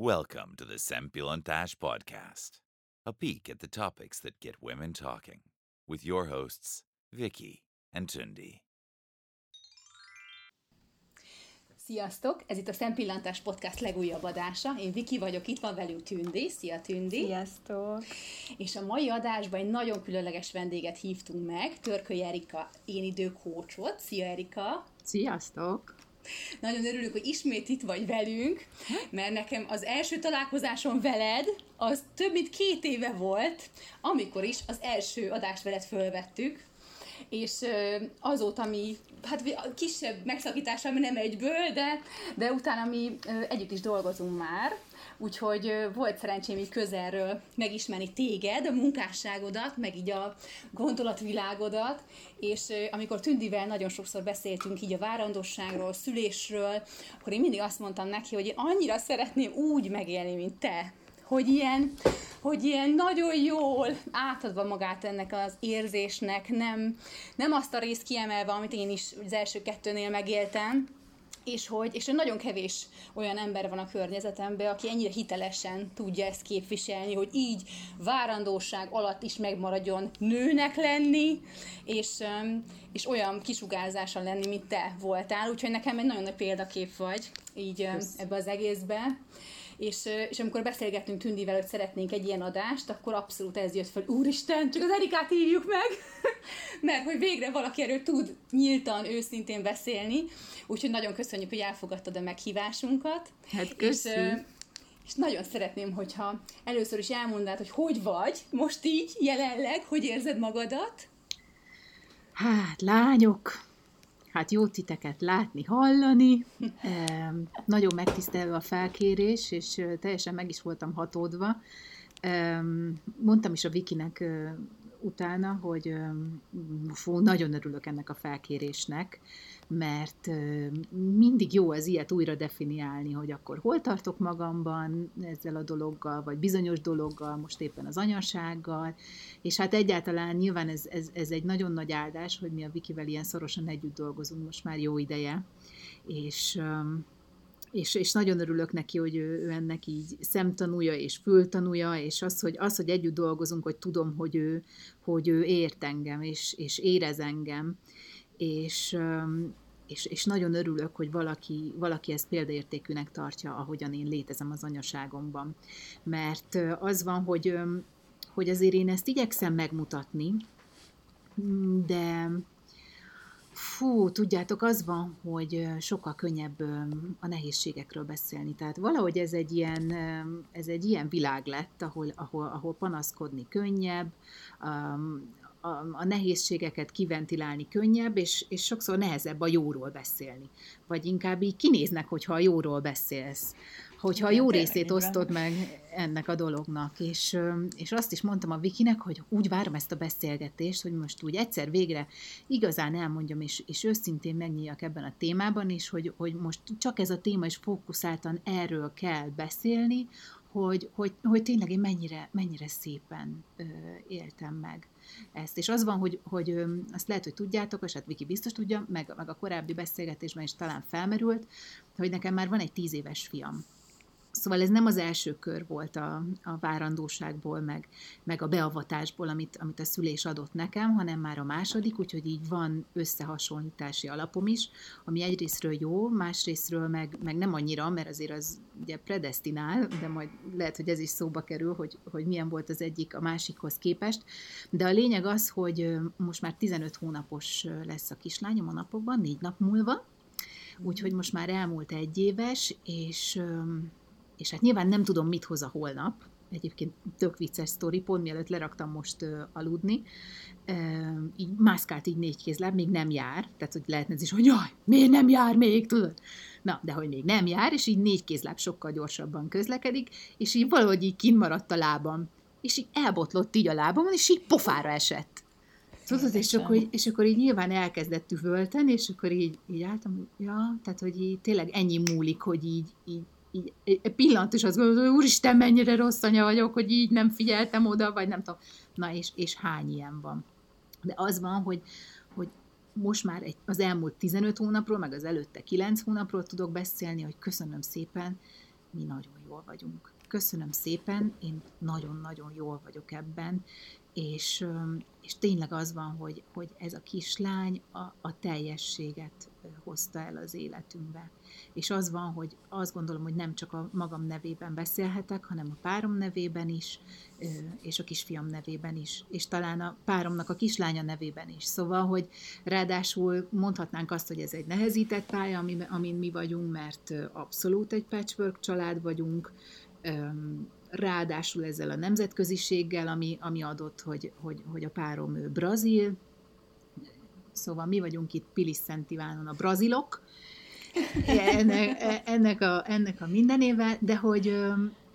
Welcome to the Sempilontash Podcast, a peek at the topics that get women talking, with your hosts, Vicky and Tundi. Sziasztok! Ez itt a Szempillantás Podcast legújabb adása. Én Viki vagyok, itt van velünk Tündi. Szia Tündi! Sziasztok! És a mai adásban egy nagyon különleges vendéget hívtunk meg, Törköly Erika én időkócsot. Szia Erika! Sziasztok! Nagyon örülök, hogy ismét itt vagy velünk, mert nekem az első találkozásom veled, az több mint két éve volt, amikor is az első adást veled fölvettük, és azóta mi, hát kisebb megszakítással, ami nem egyből, de, de utána mi együtt is dolgozunk már, úgyhogy volt szerencsém így közelről megismerni téged, a munkásságodat, meg így a gondolatvilágodat, és amikor Tündivel nagyon sokszor beszéltünk így a várandosságról, szülésről, akkor én mindig azt mondtam neki, hogy én annyira szeretném úgy megélni, mint te, hogy ilyen, hogy ilyen nagyon jól átadva magát ennek az érzésnek, nem, nem azt a részt kiemelve, amit én is az első kettőnél megéltem, és hogy, és nagyon kevés olyan ember van a környezetemben, aki ennyire hitelesen tudja ezt képviselni, hogy így várandóság alatt is megmaradjon nőnek lenni, és, és olyan kisugárzással lenni, mint te voltál. Úgyhogy nekem egy nagyon nagy példakép vagy így ebbe az egészbe és, és amikor beszélgettünk Tündivel, hogy szeretnénk egy ilyen adást, akkor abszolút ez jött fel, úristen, csak az Erikát hívjuk meg, mert hogy végre valaki erről tud nyíltan, őszintén beszélni, úgyhogy nagyon köszönjük, hogy elfogadtad a meghívásunkat. Hát köszönjük. És, és nagyon szeretném, hogyha először is elmondanád, hogy hogy vagy most így, jelenleg, hogy érzed magadat? Hát, lányok, hát jó titeket látni, hallani. Nagyon megtisztelő a felkérés, és teljesen meg is voltam hatódva. Mondtam is a Vikinek utána, hogy fú, nagyon örülök ennek a felkérésnek, mert mindig jó az ilyet újra definiálni, hogy akkor hol tartok magamban ezzel a dologgal, vagy bizonyos dologgal, most éppen az anyasággal, és hát egyáltalán nyilván ez, ez, ez egy nagyon nagy áldás, hogy mi a Vikivel ilyen szorosan együtt dolgozunk most már jó ideje, és és, és nagyon örülök neki, hogy ő, ő ennek így szemtanúja és fültanúja, és az hogy, az, hogy együtt dolgozunk, hogy tudom, hogy ő, hogy ő ért engem, és, és érez engem, és, és, és nagyon örülök, hogy valaki, valaki ezt példaértékűnek tartja, ahogyan én létezem az anyaságomban. Mert az van, hogy, hogy azért én ezt igyekszem megmutatni, de Fú, tudjátok, az van, hogy sokkal könnyebb a nehézségekről beszélni. Tehát valahogy ez egy ilyen, ez egy ilyen világ lett, ahol, ahol, ahol panaszkodni könnyebb, a, a nehézségeket kiventilálni könnyebb, és, és sokszor nehezebb a jóról beszélni. Vagy inkább így kinéznek, hogyha a jóról beszélsz hogyha a jó részét osztod meg ennek a dolognak. És, és azt is mondtam a Vikinek, hogy úgy várom ezt a beszélgetést, hogy most úgy egyszer végre igazán elmondjam, és, és őszintén megnyíljak ebben a témában, és hogy, hogy most csak ez a téma is fókuszáltan erről kell beszélni, hogy, hogy, hogy tényleg én mennyire, mennyire szépen ö, éltem meg ezt. És az van, hogy, hogy ö, azt lehet, hogy tudjátok, és hát Viki biztos tudja, meg, meg a korábbi beszélgetésben is talán felmerült, hogy nekem már van egy tíz éves fiam. Szóval ez nem az első kör volt a, a várandóságból, meg, meg a beavatásból, amit, amit a szülés adott nekem, hanem már a második, úgyhogy így van összehasonlítási alapom is, ami egyrésztről jó, másrésztről meg, meg nem annyira, mert azért az ugye predestinál, de majd lehet, hogy ez is szóba kerül, hogy, hogy milyen volt az egyik a másikhoz képest. De a lényeg az, hogy most már 15 hónapos lesz a kislányom a napokban, négy nap múlva, úgyhogy most már elmúlt egy éves, és és hát nyilván nem tudom, mit hoz a holnap, egyébként tök vicces sztori, pont mielőtt leraktam most uh, aludni, uh, így mászkált így négy kézláb, még nem jár, tehát hogy lehetne ez is, hogy jaj, miért nem jár még, tudod? Na, de hogy még nem jár, és így négy kézláb sokkal gyorsabban közlekedik, és így valahogy így kinmaradt a lábam, és így elbotlott így a lábamon, és így pofára esett. Tudod, és akkor, és akkor így nyilván elkezdett tüvölteni, és akkor így, így álltam, ja, tehát hogy így tényleg ennyi múlik, hogy így, így így egy pillanat is azt gondolom, hogy úristen, mennyire rossz anya vagyok, hogy így nem figyeltem oda, vagy nem tudom. Na, és, és hány ilyen van. De az van, hogy, hogy most már egy, az elmúlt 15 hónapról, meg az előtte 9 hónapról tudok beszélni, hogy köszönöm szépen, mi nagyon jól vagyunk. Köszönöm szépen, én nagyon-nagyon jól vagyok ebben, és, és tényleg az van, hogy, hogy ez a kislány a, a teljességet hozta el az életünkbe. És az van, hogy azt gondolom, hogy nem csak a magam nevében beszélhetek, hanem a párom nevében is, és a kisfiam nevében is, és talán a páromnak a kislánya nevében is. Szóval, hogy ráadásul mondhatnánk azt, hogy ez egy nehezített pálya, amin mi vagyunk, mert abszolút egy patchwork család vagyunk, ráadásul ezzel a nemzetköziséggel, ami, ami adott, hogy, hogy, hogy a párom ő brazil, szóval mi vagyunk itt Pilis Szent a brazilok, ennek, ennek, a, ennek a mindenével, de hogy,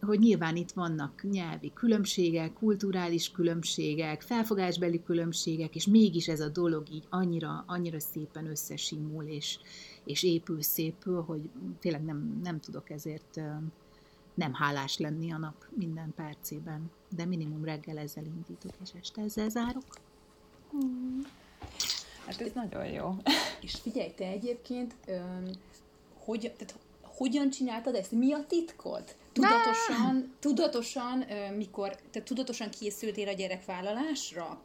hogy nyilván itt vannak nyelvi különbségek, kulturális különbségek, felfogásbeli különbségek, és mégis ez a dolog így annyira, annyira szépen összesimul, és, és épül szépül, hogy tényleg nem, nem tudok ezért nem hálás lenni a nap minden percében, de minimum reggel ezzel indítok, és este ezzel zárok. Hmm. Hát ez nagyon jó. És figyelj, te egyébként, öm, hogy, tehát, hogyan csináltad ezt? Mi a titkod? Tudatosan, tudatosan, mikor, te tudatosan készültél a gyerekvállalásra?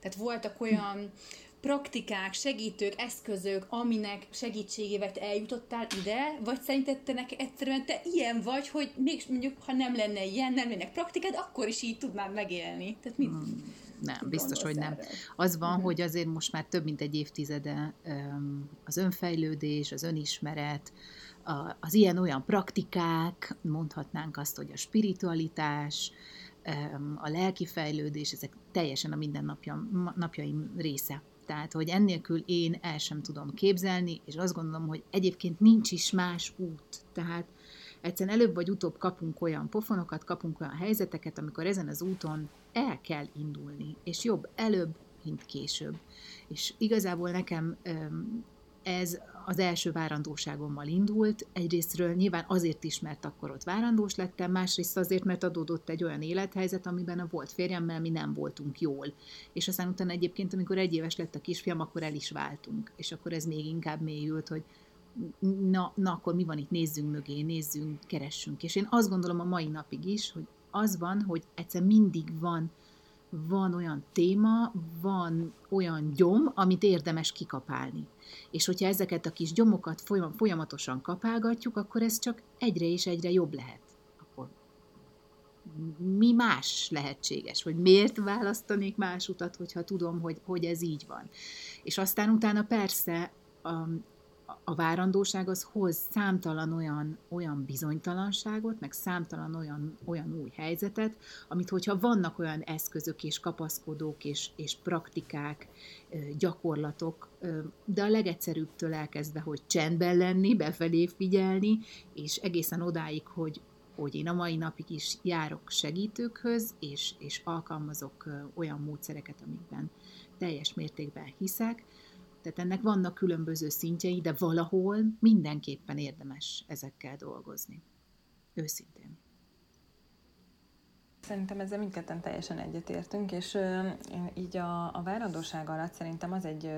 Tehát voltak olyan praktikák, segítők, eszközök, aminek segítségével te eljutottál ide, vagy szerinted te neked egyszerűen te ilyen vagy, hogy még mondjuk, ha nem lenne ilyen, nem lennek praktikád, akkor is így tudnád megélni. Tehát mit, hmm, nem, biztos, hogy nem. Az van, uh-huh. hogy azért most már több mint egy évtizede az önfejlődés, az önismeret, az ilyen-olyan praktikák, mondhatnánk azt, hogy a spiritualitás, a lelki fejlődés, ezek teljesen a mindennapjaim része. Tehát, hogy ennélkül én el sem tudom képzelni, és azt gondolom, hogy egyébként nincs is más út. Tehát egyszerűen előbb vagy utóbb kapunk olyan pofonokat, kapunk olyan helyzeteket, amikor ezen az úton el kell indulni, és jobb előbb, mint később. És igazából nekem ez az első várandóságommal indult. Egyrésztről nyilván azért is, mert akkor ott várandós lettem, másrészt azért, mert adódott egy olyan élethelyzet, amiben a volt férjemmel mi nem voltunk jól. És aztán utána egyébként, amikor egy éves lett a kisfiam, akkor el is váltunk. És akkor ez még inkább mélyült, hogy na, na akkor mi van itt, nézzünk mögé, nézzünk, keressünk. És én azt gondolom a mai napig is, hogy az van, hogy egyszer mindig van van olyan téma, van olyan gyom, amit érdemes kikapálni. És hogyha ezeket a kis gyomokat folyamatosan kapálgatjuk, akkor ez csak egyre és egyre jobb lehet. Akkor mi más lehetséges? Vagy miért választanék más utat, hogyha tudom, hogy, hogy ez így van? És aztán utána persze a várandóság az hoz számtalan olyan, olyan bizonytalanságot, meg számtalan olyan, olyan új helyzetet, amit hogyha vannak olyan eszközök és kapaszkodók és, és praktikák, gyakorlatok, de a legegyszerűbbtől elkezdve, hogy csendben lenni, befelé figyelni, és egészen odáig, hogy, hogy én a mai napig is járok segítőkhöz, és, és alkalmazok olyan módszereket, amikben teljes mértékben hiszek, tehát ennek vannak különböző szintjei, de valahol mindenképpen érdemes ezekkel dolgozni. Őszintén. Szerintem ezzel mindketten teljesen egyetértünk, és így a, a várandóság alatt szerintem az egy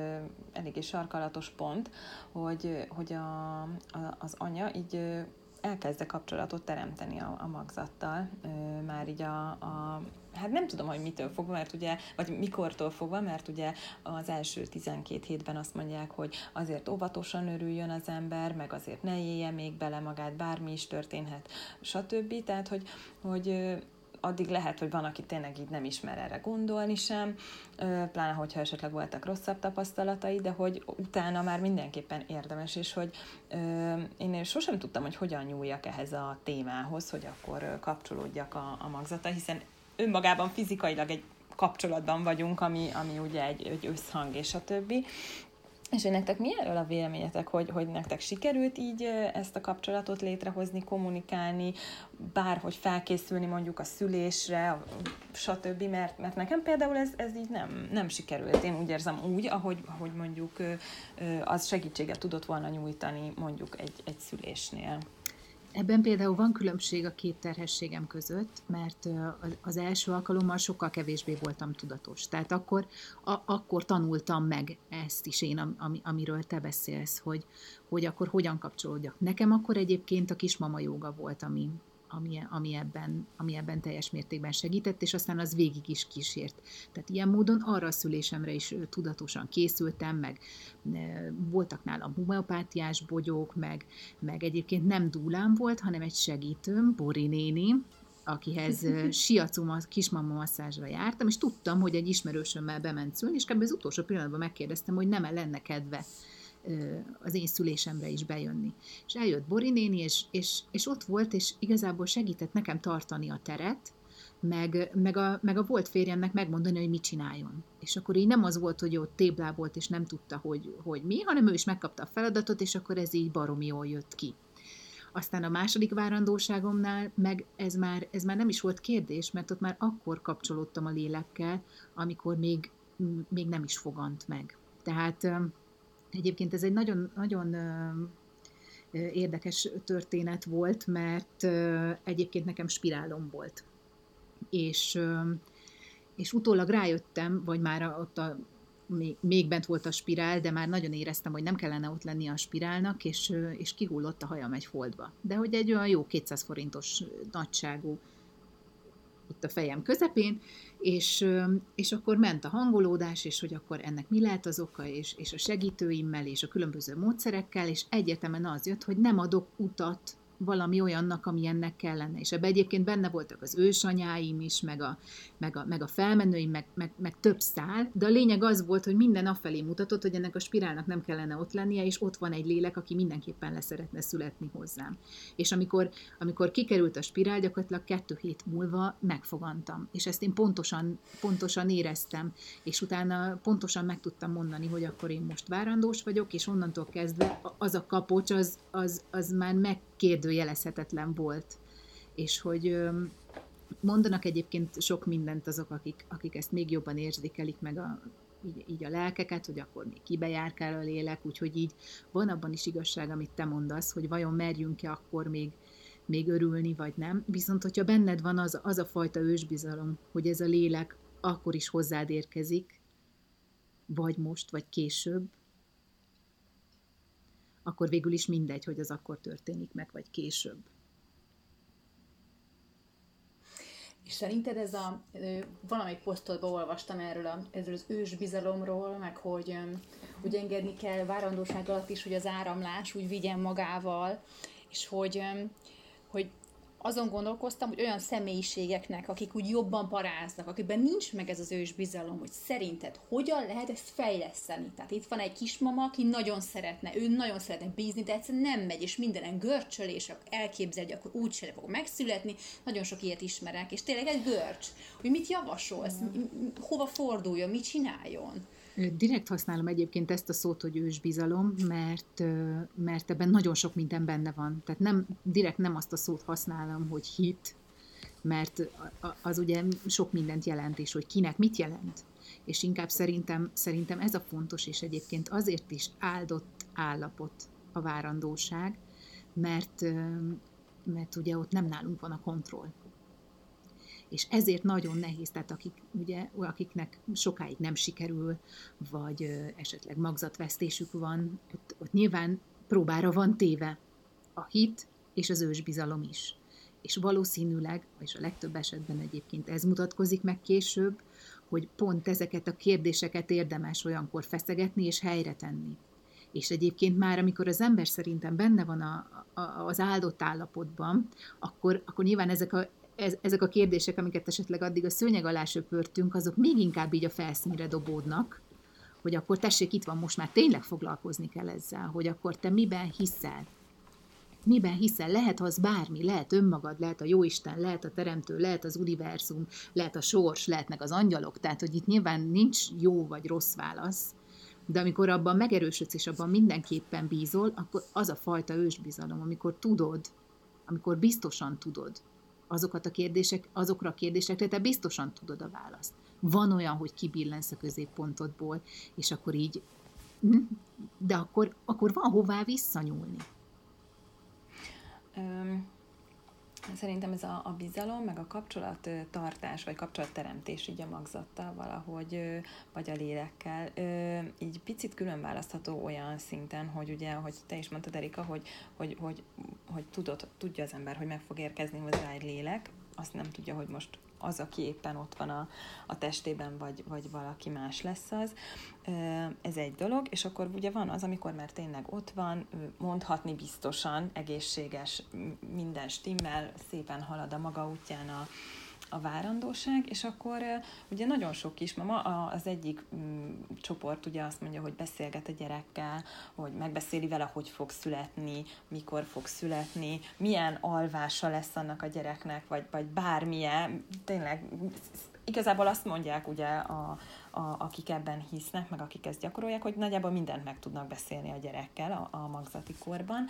eléggé sarkalatos pont, hogy, hogy a, a, az anya így ö, elkezdte kapcsolatot teremteni a, a magzattal, ö, már így a, a hát nem tudom, hogy mitől fogva, mert ugye, vagy mikortól fogva, mert ugye az első 12 hétben azt mondják, hogy azért óvatosan örüljön az ember, meg azért ne élje még bele magát, bármi is történhet, stb. Tehát, hogy, hogy addig lehet, hogy van, aki tényleg így nem ismer erre gondolni sem, pláne, hogyha esetleg voltak rosszabb tapasztalatai, de hogy utána már mindenképpen érdemes, és hogy én sosem tudtam, hogy hogyan nyúljak ehhez a témához, hogy akkor kapcsolódjak a, a magzata, hiszen önmagában fizikailag egy kapcsolatban vagyunk, ami, ami ugye egy, egy összhang és a többi. És hogy nektek mi erről a véleményetek, hogy, hogy nektek sikerült így ezt a kapcsolatot létrehozni, kommunikálni, bárhogy felkészülni mondjuk a szülésre, stb., mert, mert nekem például ez, ez így nem, nem sikerült. Én úgy érzem úgy, ahogy, ahogy mondjuk az segítséget tudott volna nyújtani mondjuk egy, egy szülésnél. Ebben például van különbség a két terhességem között, mert az első alkalommal sokkal kevésbé voltam tudatos. Tehát akkor, a, akkor tanultam meg ezt is én, ami, amiről te beszélsz, hogy, hogy akkor hogyan kapcsolódjak. Nekem akkor egyébként a kismama joga volt, ami, ami, ami, ebben, ami ebben teljes mértékben segített, és aztán az végig is kísért. Tehát ilyen módon arra a szülésemre is tudatosan készültem, meg voltak nálam homeopátiás bogyók, meg, meg egyébként nem dúlám volt, hanem egy segítőm, Bori néni, akihez siacum a kismama masszázsra jártam, és tudtam, hogy egy ismerősömmel bement szülni, és kb. az utolsó pillanatban megkérdeztem, hogy nem-e lenne kedve az én szülésemre is bejönni. És eljött Bori néni, és, és, és ott volt, és igazából segített nekem tartani a teret, meg, meg, a, meg a volt férjemnek megmondani, hogy mit csináljon. És akkor így nem az volt, hogy ott téblábolt, és nem tudta, hogy, hogy mi, hanem ő is megkapta a feladatot, és akkor ez így baromi jól jött ki. Aztán a második várandóságomnál meg ez már, ez már nem is volt kérdés, mert ott már akkor kapcsolódtam a lélekkel, amikor még, még nem is fogant meg. Tehát egyébként ez egy nagyon, nagyon érdekes történet volt, mert egyébként nekem spirálom volt. És, és utólag rájöttem, vagy már ott a még, bent volt a spirál, de már nagyon éreztem, hogy nem kellene ott lenni a spirálnak, és, és kihullott a hajam egy foldba. De hogy egy olyan jó 200 forintos nagyságú itt a fejem közepén, és, és akkor ment a hangolódás, és hogy akkor ennek mi lehet az oka, és, és a segítőimmel, és a különböző módszerekkel, és egyetemen az jött, hogy nem adok utat valami olyannak, ami ennek kellene. És ebbe egyébként benne voltak az ősanyáim is, meg a, meg a, meg a felmenőim, meg, meg, meg több szál, de a lényeg az volt, hogy minden afelé mutatott, hogy ennek a spirálnak nem kellene ott lennie, és ott van egy lélek, aki mindenképpen leszeretne születni hozzám. És amikor, amikor kikerült a spirál, gyakorlatilag kettő hét múlva megfogantam. És ezt én pontosan, pontosan éreztem, és utána pontosan meg tudtam mondani, hogy akkor én most várandós vagyok, és onnantól kezdve az a kapocs, az, az, az már meg kérdőjelezhetetlen volt. És hogy mondanak egyébként sok mindent azok, akik, akik ezt még jobban érzékelik meg a, így, így a lelkeket, hogy akkor még kibejárkál a lélek, úgyhogy így van abban is igazság, amit te mondasz, hogy vajon merjünk-e akkor még, még örülni, vagy nem. Viszont, hogyha benned van az, az a fajta ősbizalom, hogy ez a lélek akkor is hozzád érkezik, vagy most, vagy később, akkor végül is mindegy, hogy az akkor történik meg, vagy később. És szerinted ez a, valamelyik posztodban olvastam erről, a, erről az ősbizalomról, meg hogy hogy engedni kell várandóság alatt is, hogy az áramlás úgy vigyen magával, és hogy azon gondolkoztam, hogy olyan személyiségeknek, akik úgy jobban paráznak, akikben nincs meg ez az ős bizalom, hogy szerinted hogyan lehet ezt fejleszteni? Tehát itt van egy kismama, aki nagyon szeretne, ő nagyon szeretne bízni, de egyszerűen nem megy, és mindenen görcsöl, és elképzel, hogy akkor úgyse fog megszületni. Nagyon sok ilyet ismerek, és tényleg egy görcs. Hogy mit javasolsz, hova forduljon, mit csináljon? Direkt használom egyébként ezt a szót, hogy ősbizalom, mert, mert ebben nagyon sok minden benne van. Tehát nem, direkt nem azt a szót használom, hogy hit, mert az ugye sok mindent jelent, és hogy kinek mit jelent. És inkább szerintem, szerintem ez a fontos, és egyébként azért is áldott állapot a várandóság, mert, mert ugye ott nem nálunk van a kontroll és ezért nagyon nehéz, tehát akik, ugye, akiknek sokáig nem sikerül, vagy esetleg magzatvesztésük van, ott, ott nyilván próbára van téve a hit és az ősbizalom is. És valószínűleg, és a legtöbb esetben egyébként ez mutatkozik meg később, hogy pont ezeket a kérdéseket érdemes olyankor feszegetni és helyre tenni. És egyébként már, amikor az ember szerintem benne van a, a, az áldott állapotban, akkor, akkor nyilván ezek a ez, ezek a kérdések, amiket esetleg addig a szőnyeg alá söpörtünk, azok még inkább így a felszínre dobódnak, hogy akkor tessék, itt van, most már tényleg foglalkozni kell ezzel, hogy akkor te miben hiszel. Miben hiszel? Lehet az bármi, lehet önmagad, lehet a jóisten, lehet a teremtő, lehet az univerzum, lehet a sors, lehetnek az angyalok, tehát hogy itt nyilván nincs jó vagy rossz válasz, de amikor abban megerősödsz, és abban mindenképpen bízol, akkor az a fajta ősbizalom, amikor tudod, amikor biztosan tudod, azokat a kérdések, azokra a kérdésekre te biztosan tudod a választ. Van olyan, hogy kibillensz a középpontodból, és akkor így, de akkor, akkor van hová visszanyúlni. Szerintem ez a, a bizalom, meg a kapcsolattartás, vagy kapcsolatteremtés így a magzattal valahogy, vagy a lélekkel, így picit külön választható olyan szinten, hogy ugye, ahogy te is mondtad, Erika, hogy, hogy, hogy, hogy tudod, tudja az ember, hogy meg fog érkezni hozzá egy lélek, azt nem tudja, hogy most az, aki éppen ott van a, a testében, vagy, vagy valaki más lesz az. Ez egy dolog, és akkor ugye van az, amikor már tényleg ott van, mondhatni biztosan, egészséges, minden stimmel, szépen halad a maga útján a, a várandóság, és akkor ugye nagyon sok kismama, az egyik mm, csoport ugye azt mondja, hogy beszélget a gyerekkel, hogy megbeszéli vele, hogy fog születni, mikor fog születni, milyen alvása lesz annak a gyereknek, vagy, vagy bármilyen, tényleg igazából azt mondják ugye, a, a, akik ebben hisznek, meg akik ezt gyakorolják, hogy nagyjából mindent meg tudnak beszélni a gyerekkel a, a magzati korban,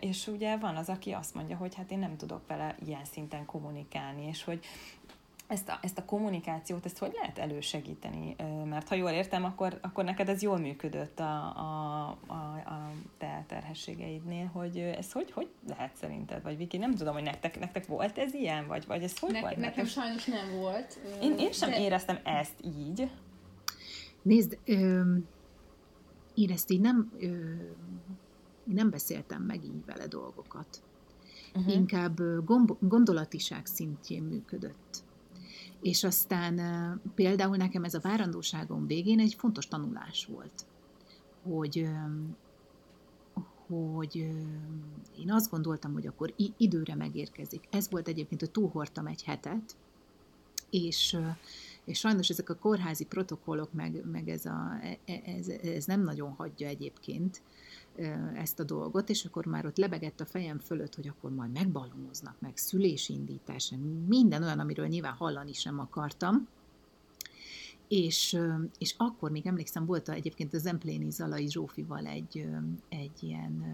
és ugye van az, aki azt mondja, hogy hát én nem tudok vele ilyen szinten kommunikálni, és hogy ezt a, ezt a kommunikációt, ezt hogy lehet elősegíteni? Mert ha jól értem, akkor, akkor neked ez jól működött a, a, a, a te terhességeidnél, hogy ez hogy, hogy lehet szerinted? Vagy Viki, nem tudom, hogy nektek, nektek volt ez ilyen? Vagy, vagy ez hogy ne, volt? Nekem sajnos nem volt. Én, én sem de... éreztem ezt így. Nézd, ö, én ezt így nem, ö, én nem beszéltem meg így vele dolgokat. Uh-huh. Inkább gomb- gondolatiság szintjén működött. És aztán például nekem ez a várandóságom végén egy fontos tanulás volt, hogy hogy én azt gondoltam, hogy akkor időre megérkezik. Ez volt egyébként, hogy túlhordtam egy hetet, és, és sajnos ezek a kórházi protokollok, meg, meg ez, a, e, e, ez, ez nem nagyon hagyja egyébként, ezt a dolgot, és akkor már ott lebegett a fejem fölött, hogy akkor majd megbalomoznak, meg szülésindítás, minden olyan, amiről nyilván hallani sem akartam. És, és akkor még emlékszem, volt egyébként a Zempléni Zalai Zsófival egy, egy ilyen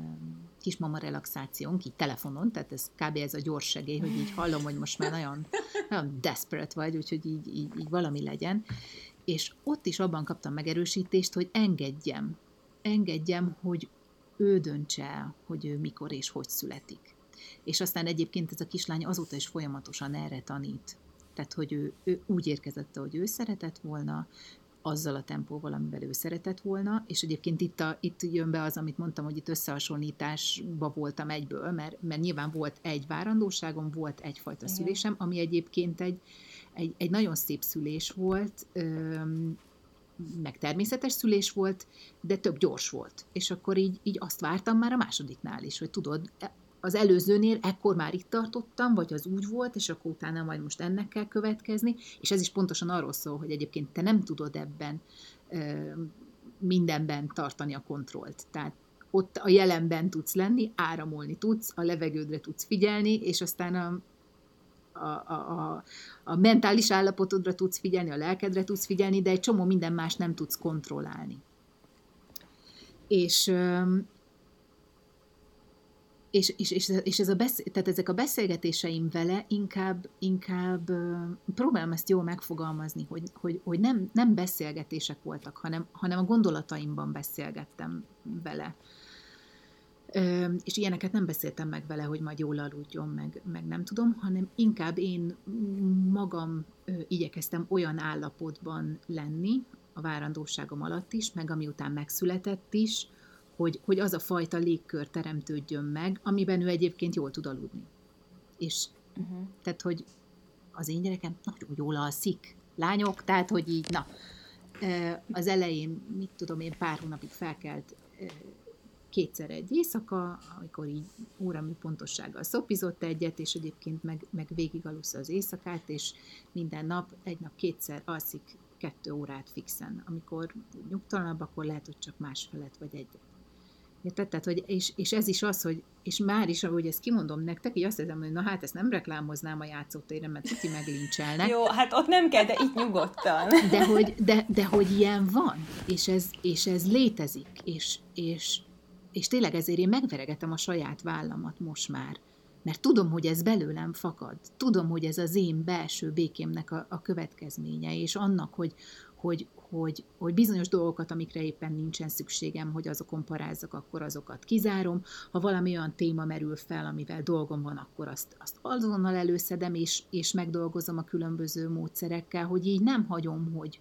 kismama relaxációnk, így telefonon, tehát ez kb. ez a gyors hogy így hallom, hogy most már nagyon, nagyon desperate vagy, úgyhogy így, így, így valami legyen. És ott is abban kaptam megerősítést, hogy engedjem, engedjem, hogy ő döntse el, hogy ő mikor és hogy születik. És aztán egyébként ez a kislány azóta is folyamatosan erre tanít. Tehát, hogy ő, ő úgy érkezett, hogy ő szeretett volna, azzal a tempóval, amivel ő szeretett volna, és egyébként itt, a, itt jön be az, amit mondtam, hogy itt összehasonlításba voltam egyből, mert, mert nyilván volt egy várandóságom, volt egyfajta Igen. szülésem, ami egyébként egy, egy, egy nagyon szép szülés volt, meg természetes szülés volt, de tök gyors volt. És akkor így, így azt vártam már a másodiknál is, hogy tudod, e, az előzőnél ekkor már itt tartottam, vagy az úgy volt, és akkor utána majd most ennek kell következni, és ez is pontosan arról szól, hogy egyébként te nem tudod ebben mindenben tartani a kontrollt. Tehát ott a jelenben tudsz lenni, áramolni tudsz, a levegődre tudsz figyelni, és aztán a, a, a, mentális állapotodra tudsz figyelni, a lelkedre tudsz figyelni, de egy csomó minden más nem tudsz kontrollálni. És, és, és, és, és ez a besz, tehát ezek a beszélgetéseim vele inkább, inkább próbálom ezt jól megfogalmazni, hogy, hogy, hogy nem, nem beszélgetések voltak, hanem, hanem a gondolataimban beszélgettem vele és ilyeneket nem beszéltem meg vele, hogy majd jól aludjon, meg, meg nem tudom, hanem inkább én magam igyekeztem olyan állapotban lenni a várandóságom alatt is, meg ami után megszületett is, hogy, hogy az a fajta légkör teremtődjön meg, amiben ő egyébként jól tud aludni. És uh-huh. tehát, hogy az én gyerekem nagyon jól alszik, lányok, tehát, hogy így, na, az elején, mit tudom én, pár hónapig felkelt kétszer egy éjszaka, amikor így óramű pontossággal szopizott egyet, és egyébként meg, meg végig alussza az éjszakát, és minden nap, egy nap kétszer alszik kettő órát fixen. Amikor nyugtalanabb, akkor lehet, hogy csak másfelet vagy egyet. Érted? Tehát, hogy, és, és, ez is az, hogy, és már is, ahogy ezt kimondom nektek, így azt hiszem, hogy na hát ezt nem reklámoznám a játszótéren, mert tuti meglincselnek. Jó, hát ott nem kell, de itt nyugodtan. De hogy, de, de hogy ilyen van, és ez, és ez létezik, és, és, és tényleg ezért én megveregetem a saját vállamat most már, mert tudom, hogy ez belőlem fakad. Tudom, hogy ez az én belső békémnek a, a következménye, és annak, hogy, hogy, hogy, hogy bizonyos dolgokat, amikre éppen nincsen szükségem, hogy azokon parázzak, akkor azokat kizárom. Ha valami olyan téma merül fel, amivel dolgom van, akkor azt, azt azonnal előszedem, és, és megdolgozom a különböző módszerekkel, hogy így nem hagyom, hogy,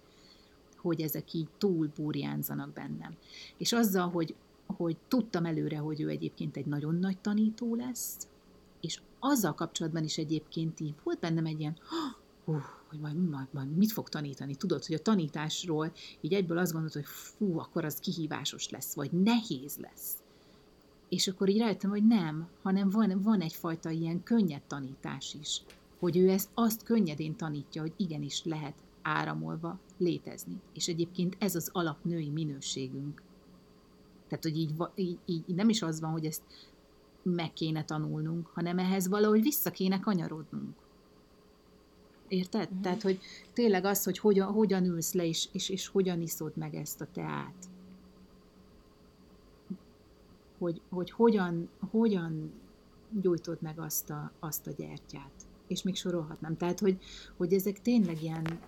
hogy ezek így túl burjánzanak bennem. És azzal, hogy, hogy tudtam előre, hogy ő egyébként egy nagyon nagy tanító lesz, és azzal kapcsolatban is egyébként így volt bennem egy ilyen, hú, hogy majd, majd, majd mit fog tanítani. Tudod, hogy a tanításról így egyből azt gondolod, hogy fú, akkor az kihívásos lesz, vagy nehéz lesz. És akkor így rájöttem, hogy nem, hanem van, van egyfajta ilyen könnyed tanítás is. Hogy ő ezt azt könnyedén tanítja, hogy igenis lehet áramolva létezni. És egyébként ez az alapnői minőségünk. Tehát, hogy így, így, így nem is az van, hogy ezt meg kéne tanulnunk, hanem ehhez valahogy vissza kéne kanyarodnunk. Érted? Uh-huh. Tehát, hogy tényleg az, hogy hogyan, hogyan ülsz le, és, és, és hogyan iszod meg ezt a teát. Hogy, hogy hogyan, hogyan gyújtod meg azt a, azt a gyertyát. És még sorolhatnám. Tehát, hogy, hogy ezek tényleg ilyen,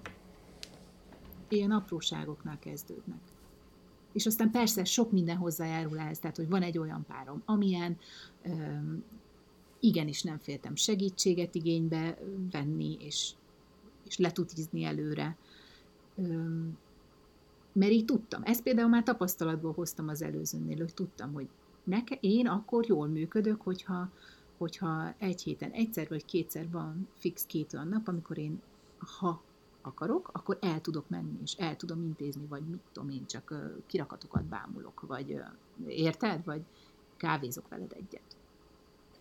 ilyen apróságoknál kezdődnek. És aztán persze sok minden hozzájárul ehhez, tehát, hogy van egy olyan párom, amilyen öm, igenis nem féltem segítséget igénybe venni, és és letutizni előre. Mert így tudtam. Ezt például már tapasztalatból hoztam az előzőnél, hogy tudtam, hogy neke, én akkor jól működök, hogyha, hogyha egy héten egyszer vagy kétszer van fix két olyan nap, amikor én, ha akarok, akkor el tudok menni, és el tudom intézni, vagy mit tudom én, csak kirakatokat bámulok, vagy érted, vagy kávézok veled egyet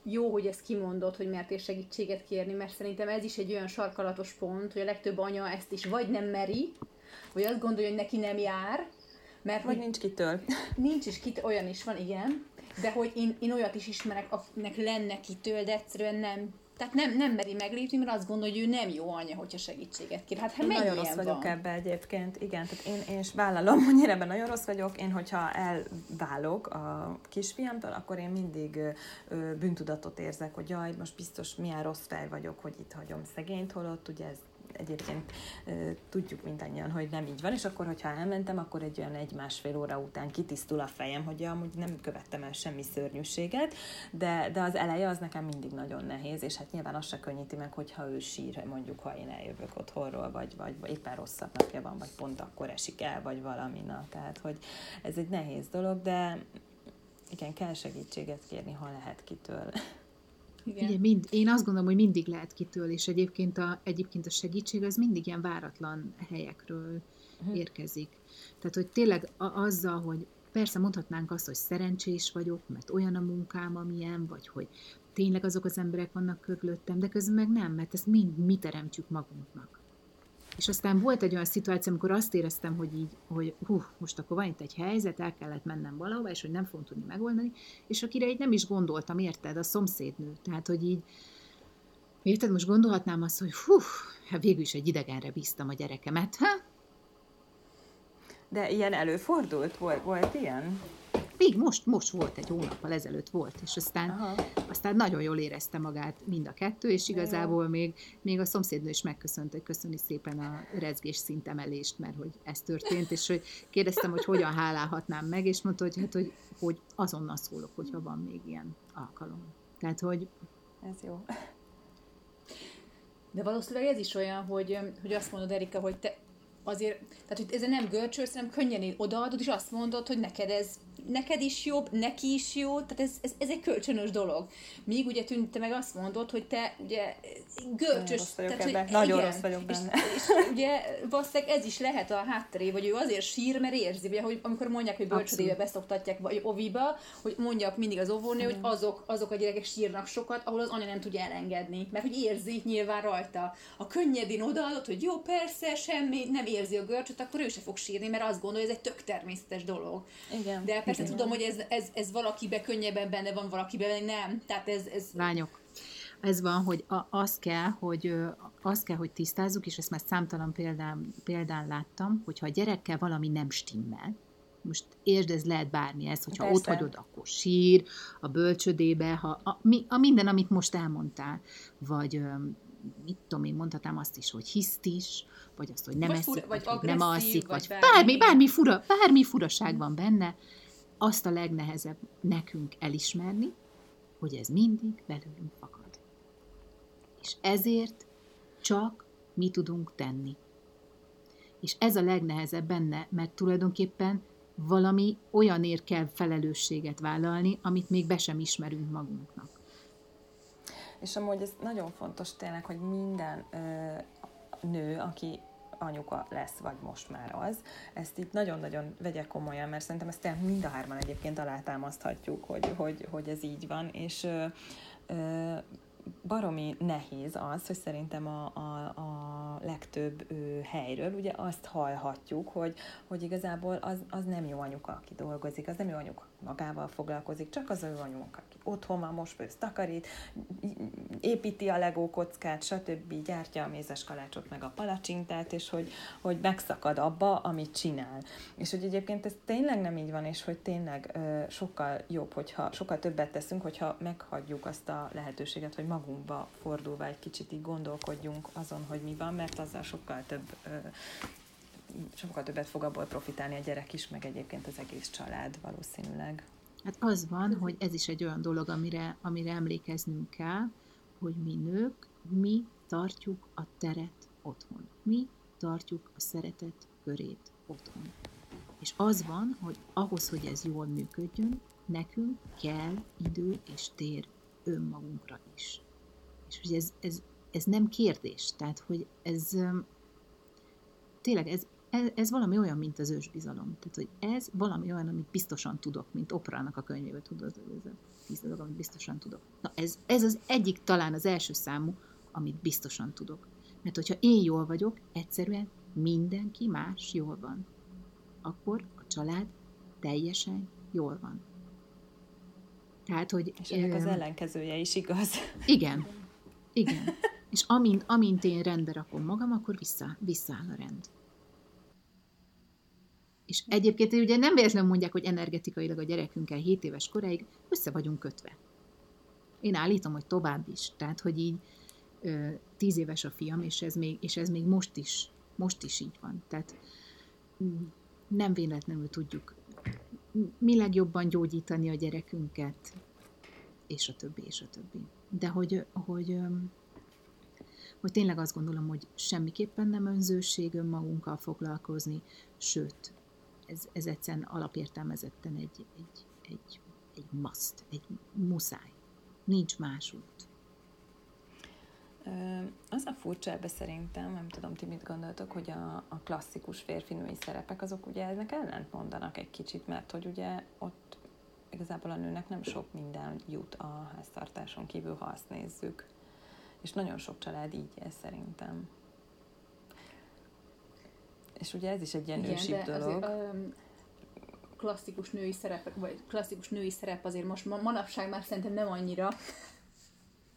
jó, hogy ezt kimondod, hogy mert és segítséget kérni, mert szerintem ez is egy olyan sarkalatos pont, hogy a legtöbb anya ezt is vagy nem meri, vagy azt gondolja, hogy neki nem jár, mert vagy nincs kitől. Nincs is kitől, olyan is van, igen. De hogy én, én olyat is ismerek, akinek lenne kitől, de egyszerűen nem tehát nem, nem meri meglépni, mert azt gondolja, hogy ő nem jó anya, hogyha segítséget kér. Hát, hát én nagyon rossz vagyok van? ebbe egyébként, igen. Tehát én, én is vállalom, hogy én ebben nagyon rossz vagyok. Én, hogyha elválok a kisfiamtól, akkor én mindig ö, bűntudatot érzek, hogy jaj, most biztos milyen rossz fej vagyok, hogy itt hagyom szegényt, holott ugye ez egyébként tudjuk mindannyian, hogy nem így van, és akkor, hogyha elmentem, akkor egy olyan egy-másfél óra után kitisztul a fejem, hogy amúgy nem követtem el semmi szörnyűséget, de, de az eleje az nekem mindig nagyon nehéz, és hát nyilván azt se könnyíti meg, hogyha ő sír, mondjuk, ha én eljövök otthonról, vagy, vagy, éppen rosszabb napja van, vagy pont akkor esik el, vagy valami, na, tehát, hogy ez egy nehéz dolog, de igen, kell segítséget kérni, ha lehet kitől. Igen. Igen, mind, én azt gondolom, hogy mindig lehet kitől, és egyébként a, egyébként a segítség az mindig ilyen váratlan helyekről uh-huh. érkezik. Tehát, hogy tényleg a, azzal, hogy persze mondhatnánk azt, hogy szerencsés vagyok, mert olyan a munkám, amilyen, vagy hogy tényleg azok az emberek vannak körülöttem, de közben meg nem, mert ezt mind mi teremtjük magunknak. És aztán volt egy olyan szituáció, amikor azt éreztem, hogy így, hogy hú, most akkor van itt egy helyzet, el kellett mennem valahova, és hogy nem fogom tudni megoldani, és akire így nem is gondoltam, érted, a szomszédnő. Tehát, hogy így, érted, most gondolhatnám azt, hogy hú, hát végül is egy idegenre bíztam a gyerekemet, ha? De ilyen előfordult? Volt, volt ilyen? Még most, most volt, egy hónappal ezelőtt volt, és aztán, Aha. aztán nagyon jól érezte magát mind a kettő, és igazából még, még a szomszédnő is megköszönte, hogy köszöni szépen a rezgés szintemelést, mert hogy ez történt, és hogy kérdeztem, hogy hogyan hálálhatnám meg, és mondta, hogy, hát, hogy, hogy azonnal szólok, hogyha van még ilyen alkalom. Tehát, hogy... Ez jó. De valószínűleg ez is olyan, hogy, hogy azt mondod, Erika, hogy te azért, tehát hogy ez nem görcsölsz, hanem könnyen odaadod, és azt mondod, hogy neked ez neked is jobb, neki is jó, tehát ez, ez, ez egy kölcsönös dolog. Míg ugye tűnt, te meg azt mondod, hogy te ugye görcsös. Nagyon rossz vagyok tehát, ebben. Nagyon igen, rossz vagyok benne. És, és ugye valószínűleg ez is lehet a hátteré, vagy ő azért sír, mert érzi, ugye, hogy amikor mondják, hogy bölcsödébe beszoktatják, vagy oviba, hogy mondják mindig az óvónő, hogy azok, azok a gyerekek sírnak sokat, ahol az anya nem tudja elengedni, mert hogy érzi nyilván rajta. A könnyedén odaadott, hogy jó, persze, semmi, nem érzi a görcsöt, akkor ő se fog sírni, mert azt gondolja, hogy ez egy tök természetes dolog. Igen. De persze Igen. tudom, hogy ez, ez, ez valakibe könnyebben benne van, valakibe nem. Tehát ez, ez... Lányok, ez van, hogy a, az kell, hogy azt kell, hogy tisztázzuk, és ezt már számtalan példán, példán láttam, hogyha a gyerekkel valami nem stimmel, most értsd, ez lehet bármi ez, hogyha Persze. ott hagyod, akkor sír, a bölcsödébe, ha, a, mi, a minden, amit most elmondtál, vagy mit tudom én, mondhatnám azt is, hogy hisztis, vagy azt, hogy nem Vagy eszik, fura- vagy, vagy nem alszik, vagy vagy, bármi. bármi, bármi, fura, bármi furaság van benne, azt a legnehezebb nekünk elismerni, hogy ez mindig belőlünk fakad. És ezért csak mi tudunk tenni. És ez a legnehezebb benne, mert tulajdonképpen valami olyanért kell felelősséget vállalni, amit még be sem ismerünk magunknak. És amúgy ez nagyon fontos tényleg, hogy minden ö, nő, aki anyuka lesz, vagy most már az, ezt itt nagyon-nagyon vegye komolyan, mert szerintem ezt tényleg mind a hárman egyébként alátámaszthatjuk, hogy, hogy, hogy ez így van, és ö, ö, baromi nehéz az, hogy szerintem a, a, a legtöbb ö, helyről. Ugye azt hallhatjuk, hogy, hogy igazából az, az nem jó anyuka, aki dolgozik, az nem jó anyuka, magával foglalkozik, csak az ő anyuka, aki otthon van, most főz, takarít, építi a legó kockát, stb. gyártja a mézes kalácsot, meg a palacsintát, és hogy, hogy megszakad abba, amit csinál. És hogy egyébként ez tényleg nem így van, és hogy tényleg ö, sokkal jobb, hogyha sokkal többet teszünk, hogyha meghagyjuk azt a lehetőséget, hogy magunkba fordulva egy kicsit így gondolkodjunk azon, hogy mi van, mert azzal sokkal több ö, sokkal többet fog abból profitálni a gyerek is, meg egyébként az egész család valószínűleg. Hát az van, hogy ez is egy olyan dolog, amire, amire emlékeznünk kell, hogy mi nők, mi tartjuk a teret otthon. Mi tartjuk a szeretet körét otthon. És az van, hogy ahhoz, hogy ez jól működjön, nekünk kell idő és tér önmagunkra is. És hogy ez, ez, ez nem kérdés. Tehát, hogy ez tényleg ez, ez, ez valami olyan, mint az ősbizalom. Tehát, hogy ez valami olyan, amit biztosan tudok, mint Oprának a könyvében tudod, ez a tíz dolog, amit biztosan tudok. Na, ez, ez az egyik, talán az első számú, amit biztosan tudok. Mert hogyha én jól vagyok, egyszerűen mindenki más jól van. Akkor a család teljesen jól van. Tehát, hogy... És ennek az ellenkezője is igaz. igen, igen. És amint, amint én rendbe rakom magam, akkor vissza, visszaáll a rend. És egyébként ugye nem véletlenül mondják, hogy energetikailag a gyerekünkkel 7 éves koráig össze vagyunk kötve. Én állítom, hogy tovább is. Tehát, hogy így ö, 10 éves a fiam, és ez még, és ez még most is, most is így van. Tehát mm, nem véletlenül tudjuk mi legjobban gyógyítani a gyerekünket, és a többi, és a többi. De hogy, hogy, hogy tényleg azt gondolom, hogy semmiképpen nem önzőség önmagunkkal foglalkozni, sőt, ez, ez egyszerűen alapértelmezetten egy, egy, egy, egy must, egy muszáj. Nincs más út. Az a furcsa ebbe szerintem, nem tudom, ti mit gondoltok, hogy a, a klasszikus férfinői szerepek, azok ugye ennek ellent mondanak egy kicsit, mert hogy ugye ott igazából a nőnek nem sok minden jut a háztartáson kívül, ha azt nézzük. És nagyon sok család így ez szerintem. És ugye ez is egy ilyen ősibb dolog. Azért, klasszikus női szerepek, vagy klasszikus női szerep azért most ma, manapság már szerintem nem annyira,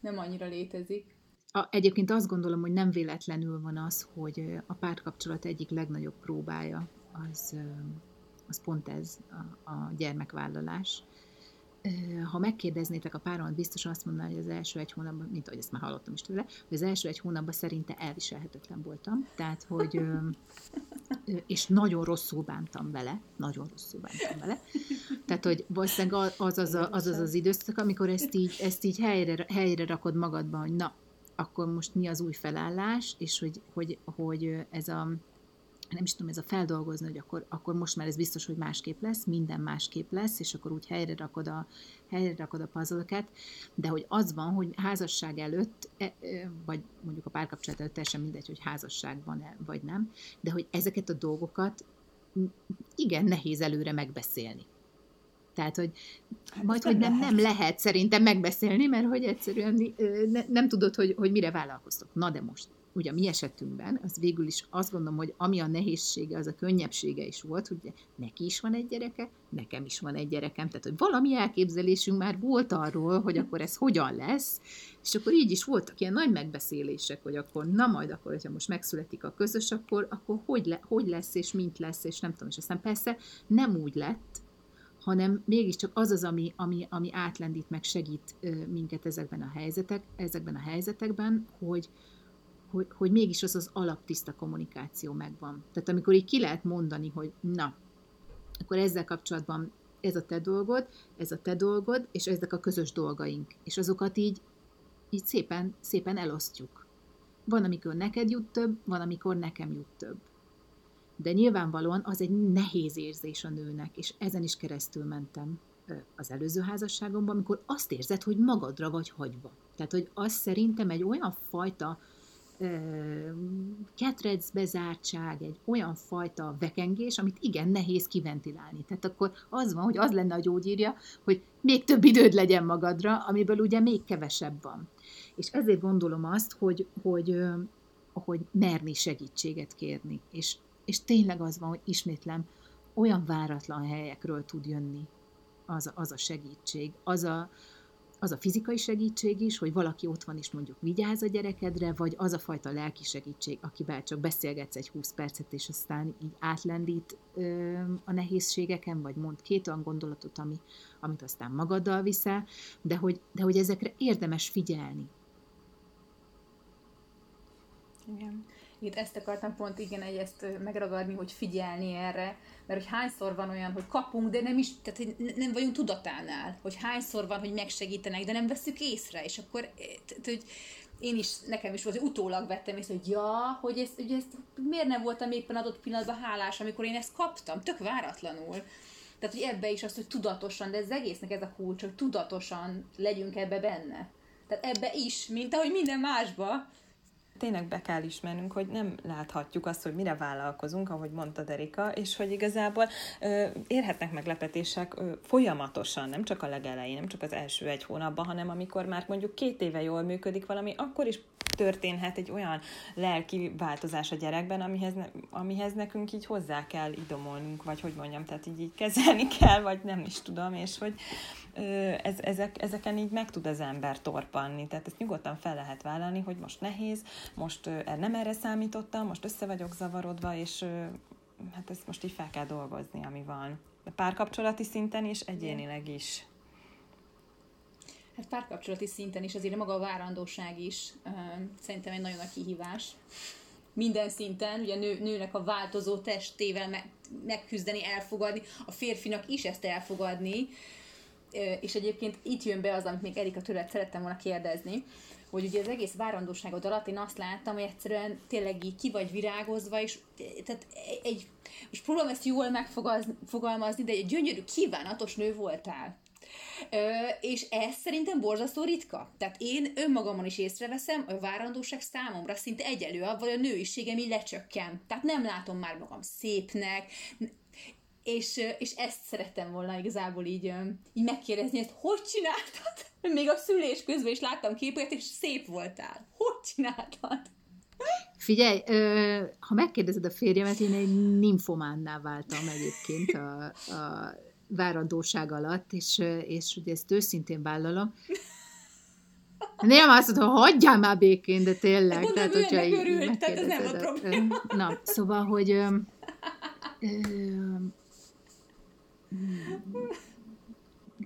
nem annyira létezik. A, egyébként azt gondolom, hogy nem véletlenül van az, hogy a párkapcsolat egyik legnagyobb próbája az, az pont ez a, a gyermekvállalás. Ha megkérdeznétek a páromat, biztosan azt mondaná, hogy az első egy hónapban, mint ahogy ezt már hallottam is tőle, hogy az első egy hónapban szerinte elviselhetetlen voltam. Tehát, hogy és nagyon rosszul bántam vele, nagyon rosszul bántam vele. Tehát, hogy valószínűleg az az az, az, az, az időszak, amikor ezt így, ezt így helyre, helyre rakod magadban, hogy na, akkor most mi az új felállás, és hogy, hogy, hogy ez a nem is tudom, ez a feldolgozni, hogy akkor, akkor most már ez biztos, hogy másképp lesz, minden másképp lesz, és akkor úgy helyre rakod a, helyre rakod a puzzle de hogy az van, hogy házasság előtt, e, e, vagy mondjuk a párkapcsolat előtt teljesen mindegy, hogy házasság van-e, vagy nem, de hogy ezeket a dolgokat igen nehéz előre megbeszélni. Tehát, hogy hát majd, hogy nem, nem lehet szerintem megbeszélni, mert hogy egyszerűen ne, nem tudod, hogy, hogy mire vállalkoztok. Na de most, ugye a mi esetünkben, az végül is azt gondolom, hogy ami a nehézsége, az a könnyebbsége is volt, hogy neki is van egy gyereke, nekem is van egy gyerekem, tehát hogy valami elképzelésünk már volt arról, hogy akkor ez hogyan lesz, és akkor így is voltak ilyen nagy megbeszélések, hogy akkor na majd akkor, hogyha most megszületik a közös, akkor, akkor hogy, le, hogy lesz, és mint lesz, és nem tudom, és aztán persze nem úgy lett, hanem mégiscsak az az, ami, ami, ami átlendít, meg segít minket ezekben a helyzetek, ezekben a helyzetekben, hogy, hogy, hogy mégis az az alaptiszta kommunikáció megvan. Tehát amikor így ki lehet mondani, hogy na, akkor ezzel kapcsolatban ez a te dolgod, ez a te dolgod, és ezek a közös dolgaink. És azokat így, így szépen, szépen elosztjuk. Van, amikor neked jut több, van, amikor nekem jut több. De nyilvánvalóan az egy nehéz érzés a nőnek, és ezen is keresztül mentem az előző házasságomban, amikor azt érzed, hogy magadra vagy hagyva. Tehát, hogy az szerintem egy olyan fajta ketrec bezártság, egy olyan fajta vekengés, amit igen nehéz kiventilálni. Tehát akkor az van, hogy az lenne a gyógyírja, hogy még több időd legyen magadra, amiből ugye még kevesebb van. És ezért gondolom azt, hogy, hogy, hogy merni segítséget kérni. És, és tényleg az van, hogy ismétlem, olyan váratlan helyekről tud jönni az az a segítség, az a, az a fizikai segítség is, hogy valaki ott van és mondjuk vigyáz a gyerekedre, vagy az a fajta lelki segítség, akivel csak beszélgetsz egy 20 percet, és aztán így átlendít ö, a nehézségeken, vagy mond két olyan gondolatot, ami, amit aztán magaddal viszel, de hogy, de hogy ezekre érdemes figyelni. Igen. Itt ezt akartam pont igen, egy ezt megragadni, hogy figyelni erre, mert hogy hányszor van olyan, hogy kapunk, de nem is, tehát hogy nem vagyunk tudatánál, hogy hányszor van, hogy megsegítenek, de nem veszük észre, és akkor tehát, hogy én is, nekem is volt, hogy utólag vettem észre, hogy ja, hogy ezt, hogy ezt miért nem voltam éppen adott pillanatban hálás, amikor én ezt kaptam, tök váratlanul. Tehát, hogy ebbe is az, hogy tudatosan, de ez egésznek ez a kulcs, hogy tudatosan legyünk ebbe benne. Tehát ebbe is, mint ahogy minden másba, tényleg be kell ismernünk, hogy nem láthatjuk azt, hogy mire vállalkozunk, ahogy mondta Derika, és hogy igazából ö, érhetnek meglepetések ö, folyamatosan, nem csak a legelején, nem csak az első egy hónapban, hanem amikor már mondjuk két éve jól működik valami, akkor is történhet egy olyan lelki változás a gyerekben, amihez, ne, amihez nekünk így hozzá kell idomolnunk, vagy hogy mondjam, tehát így, így kezelni kell, vagy nem is tudom, és hogy ez, ezek, ezeken így meg tud az ember torpanni. Tehát ezt nyugodtan fel lehet vállalni, hogy most nehéz, most nem erre számítottam, most össze vagyok zavarodva, és hát ezt most így fel kell dolgozni, ami van. Párkapcsolati szinten is, egyénileg is. Hát párkapcsolati szinten is azért maga a várandóság is szerintem egy nagyon nagy kihívás. Minden szinten, ugye nő, nőnek a változó testével me, megküzdeni, elfogadni, a férfinak is ezt elfogadni, és egyébként itt jön be az, amit még Erika tőled szerettem volna kérdezni, hogy ugye az egész várandóságod alatt én azt láttam, hogy egyszerűen tényleg így ki vagy virágozva, és tehát egy, most próbálom ezt jól megfogalmazni, de egy gyönyörű, kívánatos nő voltál. Ö, és ez szerintem borzasztó ritka. Tehát én önmagamon is észreveszem, a várandóság számomra szinte egyelő, vagy a nőiségem így lecsökken. Tehát nem látom már magam szépnek, és, és ezt szerettem volna igazából így, így megkérdezni, ezt hogy csináltad? Még a szülés közben is láttam képeket, és szép voltál. Hogy csináltad? Figyelj, ha megkérdezed a férjemet, én egy ninfománná váltam egyébként a, a várandóság alatt, és, és ugye ezt őszintén vállalom. Nem azt mondom, hagyjál már békén, de tényleg. Mondom, tehát, hogyha így örült, tehát ez nem volt probléma. Na, szóval, hogy ö, ö,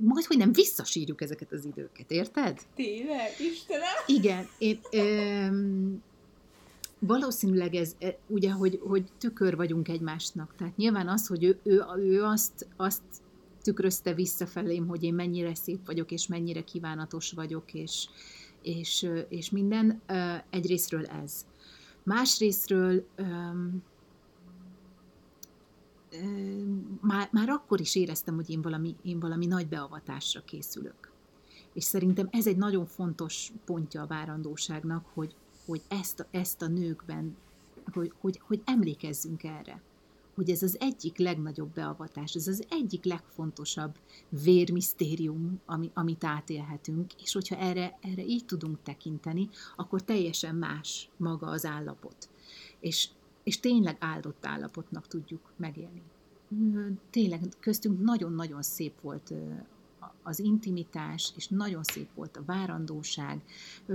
majd, hogy nem visszasírjuk ezeket az időket, érted? Tényleg, Istenem! Igen, én, ö, valószínűleg ez, ugye, hogy, hogy tükör vagyunk egymásnak. Tehát nyilván az, hogy ő, ő, ő azt, azt tükrözte visszafelém, hogy én mennyire szép vagyok, és mennyire kívánatos vagyok, és, és, és minden. Egyrésztről ez. Másrésztről már, már akkor is éreztem, hogy én valami, én valami nagy beavatásra készülök. És szerintem ez egy nagyon fontos pontja a várandóságnak, hogy, hogy ezt, a, ezt a nőkben, hogy, hogy, hogy emlékezzünk erre, hogy ez az egyik legnagyobb beavatás, ez az egyik legfontosabb vérmisztérium, ami, amit átélhetünk, és hogyha erre, erre így tudunk tekinteni, akkor teljesen más maga az állapot. És, és tényleg áldott állapotnak tudjuk megélni. Tényleg köztünk nagyon-nagyon szép volt az intimitás, és nagyon szép volt a várandóság,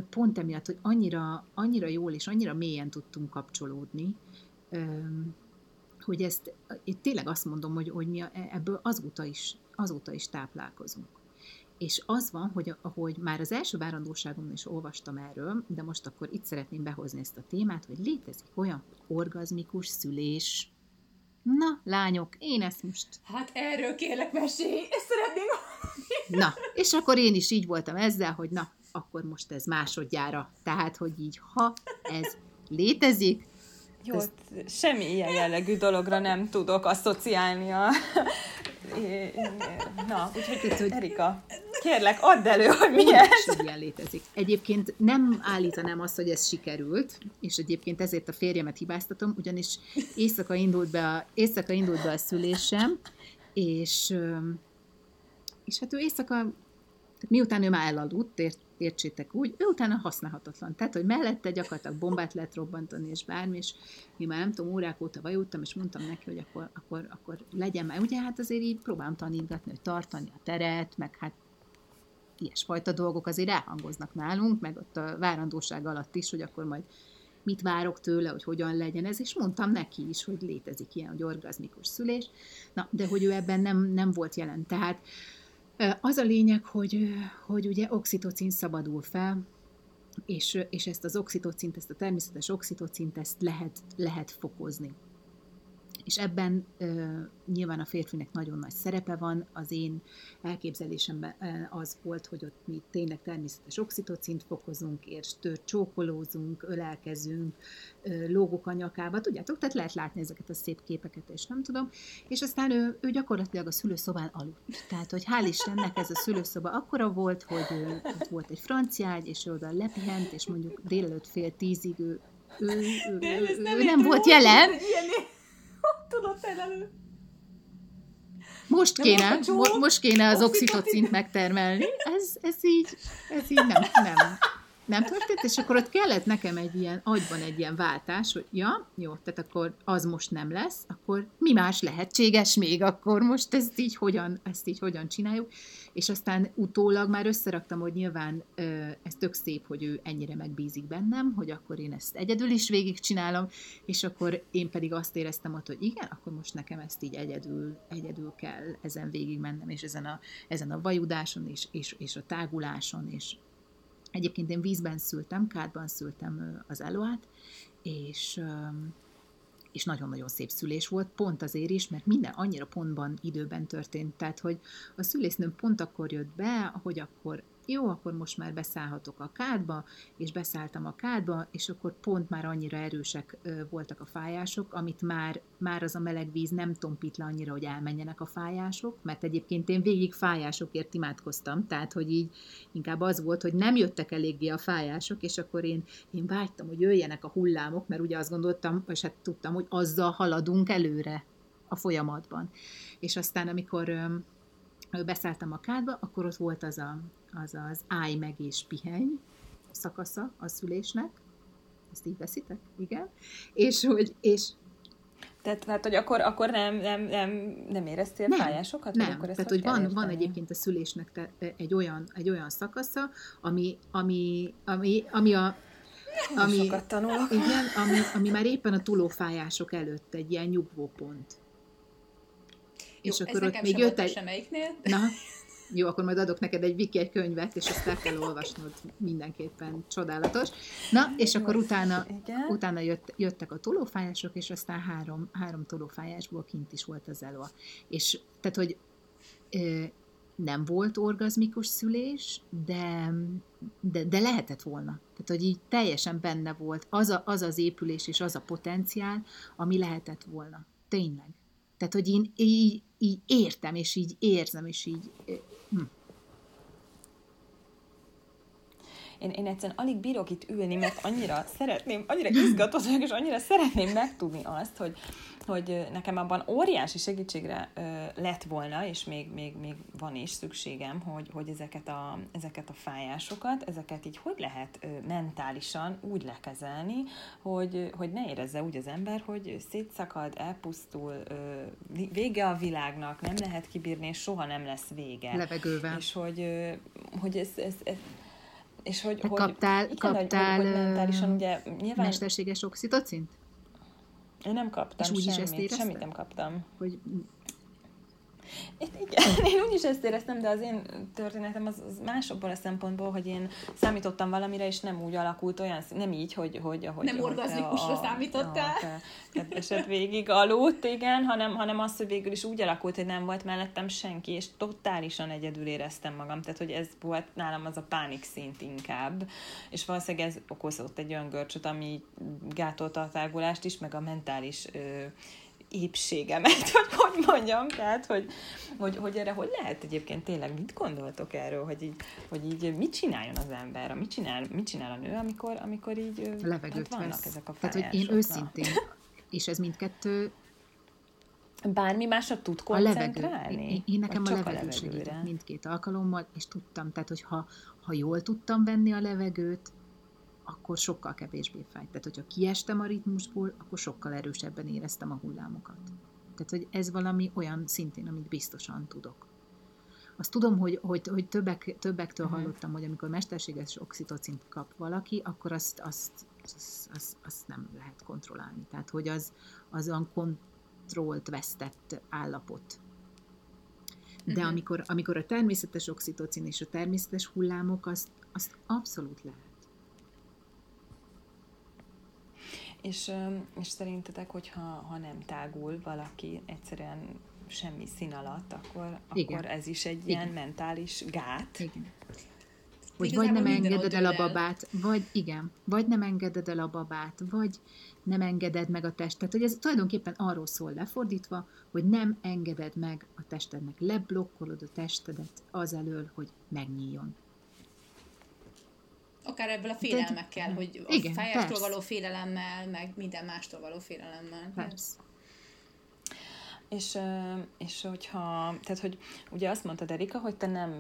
pont emiatt, hogy annyira, annyira jól és annyira mélyen tudtunk kapcsolódni, hogy ezt, én tényleg azt mondom, hogy, hogy mi ebből azóta is, azóta is táplálkozunk. És az van, hogy ahogy már az első várandóságomon is olvastam erről, de most akkor itt szeretném behozni ezt a témát, hogy létezik olyan orgazmikus szülés. Na, lányok, én ezt most... Hát erről kérlek mesélj, ezt szeretném Na, és akkor én is így voltam ezzel, hogy na, akkor most ez másodjára. Tehát, hogy így, ha ez létezik, jó, ez... semmi ilyen jellegű dologra nem tudok asszociálni a... Na, úgyhogy hogy... Erika, kérlek, add elő, hogy mi ez. ilyen létezik. Egyébként nem állítanám azt, hogy ez sikerült, és egyébként ezért a férjemet hibáztatom, ugyanis éjszaka indult be a, éjszaka indult be a szülésem, és, és hát ő éjszaka, miután ő már elaludt, ért, értsétek úgy, ő utána használhatatlan. Tehát, hogy mellette gyakorlatilag bombát lehet robbantani, és bármi, és én már nem tudom, órák óta vajuttam, és mondtam neki, hogy akkor, akkor, akkor legyen már. Ugye hát azért így próbálom tanítgatni, hogy tartani a teret, meg hát ilyesfajta dolgok azért elhangoznak nálunk, meg ott a várandóság alatt is, hogy akkor majd mit várok tőle, hogy hogyan legyen ez, és mondtam neki is, hogy létezik ilyen, hogy orgazmikus szülés, na, de hogy ő ebben nem, nem volt jelen. Tehát az a lényeg, hogy, hogy ugye oxitocin szabadul fel, és, és ezt az oxitocint, ezt a természetes oxitocint, ezt lehet, lehet fokozni. És ebben ö, nyilván a férfinek nagyon nagy szerepe van. Az én elképzelésemben az volt, hogy ott mi tényleg természetes oxitocint fokozunk, és tört csókolózunk, ölelkezünk, ö, lógok a nyakába. Tudjátok, tehát lehet látni ezeket a szép képeket, és nem tudom. És aztán ő, ő gyakorlatilag a szülőszobán aludt. Tehát, hogy hál' Istennek ez a szülőszoba akkora volt, hogy ő, volt egy franciágy, és ő oda lepihent, és mondjuk délelőtt fél tízig ő, ő, ő, ő, ő, ő nem volt jelen. Tudod elő. Most kéne, mo- most kéne az oxitocint megtermelni. Ez, ez így, ez így nem, nem, nem történt, és akkor ott kellett nekem egy ilyen, agyban egy ilyen váltás, hogy ja, jó, tehát akkor az most nem lesz, akkor mi más lehetséges még, akkor most ezt így hogyan, ezt így hogyan csináljuk, és aztán utólag már összeraktam, hogy nyilván ez tök szép, hogy ő ennyire megbízik bennem, hogy akkor én ezt egyedül is végigcsinálom, és akkor én pedig azt éreztem ott, hogy igen, akkor most nekem ezt így egyedül, egyedül kell ezen végig mennem, és ezen a, ezen a vajudáson, és, és, és a táguláson, és Egyébként én vízben szültem, kádban szültem az Eloát, és és nagyon-nagyon szép szülés volt, pont azért is, mert minden annyira pontban, időben történt. Tehát, hogy a szülésznőm pont akkor jött be, hogy akkor jó, akkor most már beszállhatok a kádba, és beszálltam a kádba, és akkor pont már annyira erősek voltak a fájások, amit már, már az a meleg víz nem tompít le annyira, hogy elmenjenek a fájások, mert egyébként én végig fájásokért imádkoztam, tehát hogy így inkább az volt, hogy nem jöttek eléggé a fájások, és akkor én, én vágytam, hogy jöjjenek a hullámok, mert ugye azt gondoltam, és hát tudtam, hogy azzal haladunk előre a folyamatban. És aztán, amikor beszálltam a kádba, akkor ott volt az a, az, az állj meg és pihenj szakasza a szülésnek. Ezt így veszitek? Igen. És hogy, és tehát, hát, hogy akkor, akkor nem, nem, nem, nem éreztél nem, fájásokat? Nem, akkor ezt tehát, hogy van, van egyébként a szülésnek te, egy, olyan, egy olyan szakasza, ami, ami, ami, ami a ami, sokat tanulok. Igen, ami, ami már éppen a túlófájások előtt egy ilyen nyugvó pont. Jó, és akkor ott még jött egy... Semmelyiknél. Na, jó, akkor majd adok neked egy wiki, egy könyvet, és ezt el kell olvasnod mindenképpen csodálatos. Na, és akkor utána, utána jött, jöttek a tolófájások, és aztán három, három tolófájásból kint is volt az elva. És tehát, hogy ö, nem volt orgazmikus szülés, de, de, de lehetett volna. Tehát, hogy így teljesen benne volt az, a, az az épülés és az a potenciál, ami lehetett volna. Tényleg. Tehát, hogy én így, így értem, és így érzem, és így... Hm. Én, én egyszerűen alig bírok itt ülni, mert annyira szeretném, annyira izgatott és annyira szeretném megtudni azt, hogy, hogy nekem abban óriási segítségre lett volna, és még, még, még van is szükségem, hogy, hogy ezeket, a, ezeket a fájásokat, ezeket így hogy lehet mentálisan úgy lekezelni, hogy, hogy ne érezze úgy az ember, hogy szétszakad, elpusztul, vége a világnak, nem lehet kibírni, és soha nem lesz vége. Levegővel. És hogy, hogy ez, ez, ez és hogy, hogy kaptál, igen, kaptál hogy, hogy mentálisan, ugye, nyilván... mesterséges oxitocint? Én nem kaptam És úgy semmit, is ezt érezted? semmit nem kaptam. Hogy igen, én úgy is ezt éreztem, de az én történetem az, az másokból a szempontból, hogy én számítottam valamire, és nem úgy alakult olyan, nem így, hogy... hogy ahogy, nem orgazmikusra számítottál? A, eset végig aludt, igen, hanem, hanem az, hogy végül is úgy alakult, hogy nem volt mellettem senki, és totálisan egyedül éreztem magam. Tehát, hogy ez volt nálam az a pánik szint inkább, és valószínűleg ez okozott egy olyan görcsöt, ami gátolta a tágulást is, meg a mentális ö, épségemet, vagy hogy mondjam, tehát, hogy, hogy, hogy erre hogy lehet egyébként tényleg, mit gondoltok erről, hogy így, hogy így mit csináljon az ember, mit csinál, mit csinál a nő, amikor, amikor így a levegőt hát vannak vesz. ezek a Tehát, hogy én őszintén, és ez mindkettő Bármi másra tud koncentrálni? A levegő. Én, én nekem a levegő segített mindkét alkalommal, és tudtam, tehát hogy ha, ha jól tudtam venni a levegőt, akkor sokkal kevésbé fájt. Tehát, hogyha kiestem a ritmusból, akkor sokkal erősebben éreztem a hullámokat. Tehát, hogy ez valami olyan szintén, amit biztosan tudok. Azt tudom, hogy, hogy, hogy többek, többektől uh-huh. hallottam, hogy amikor mesterséges oxitocint kap valaki, akkor azt, azt, azt, azt, azt nem lehet kontrollálni. Tehát, hogy az, az olyan kontrollt vesztett állapot. De uh-huh. amikor, amikor a természetes oxitocin és a természetes hullámok, azt, azt abszolút lehet. És, és szerintetek, hogyha ha nem tágul valaki egyszerűen semmi szín alatt, akkor, akkor ez is egy Igen. ilyen mentális gát. Igen. Hogy vagy nem engeded el a babát, vagy igen, vagy nem engeded el a babát, vagy nem engeded meg a testet. Hogy ez tulajdonképpen arról szól lefordítva, hogy nem engeded meg a testednek, leblokkolod a testedet azelől, hogy megnyíljon akár ebből a félelmekkel, De, hogy a igen, fájástól persze. való félelemmel, meg minden mástól való félelemmel. Persze. És, és hogyha, tehát hogy ugye azt mondtad Erika, hogy te nem,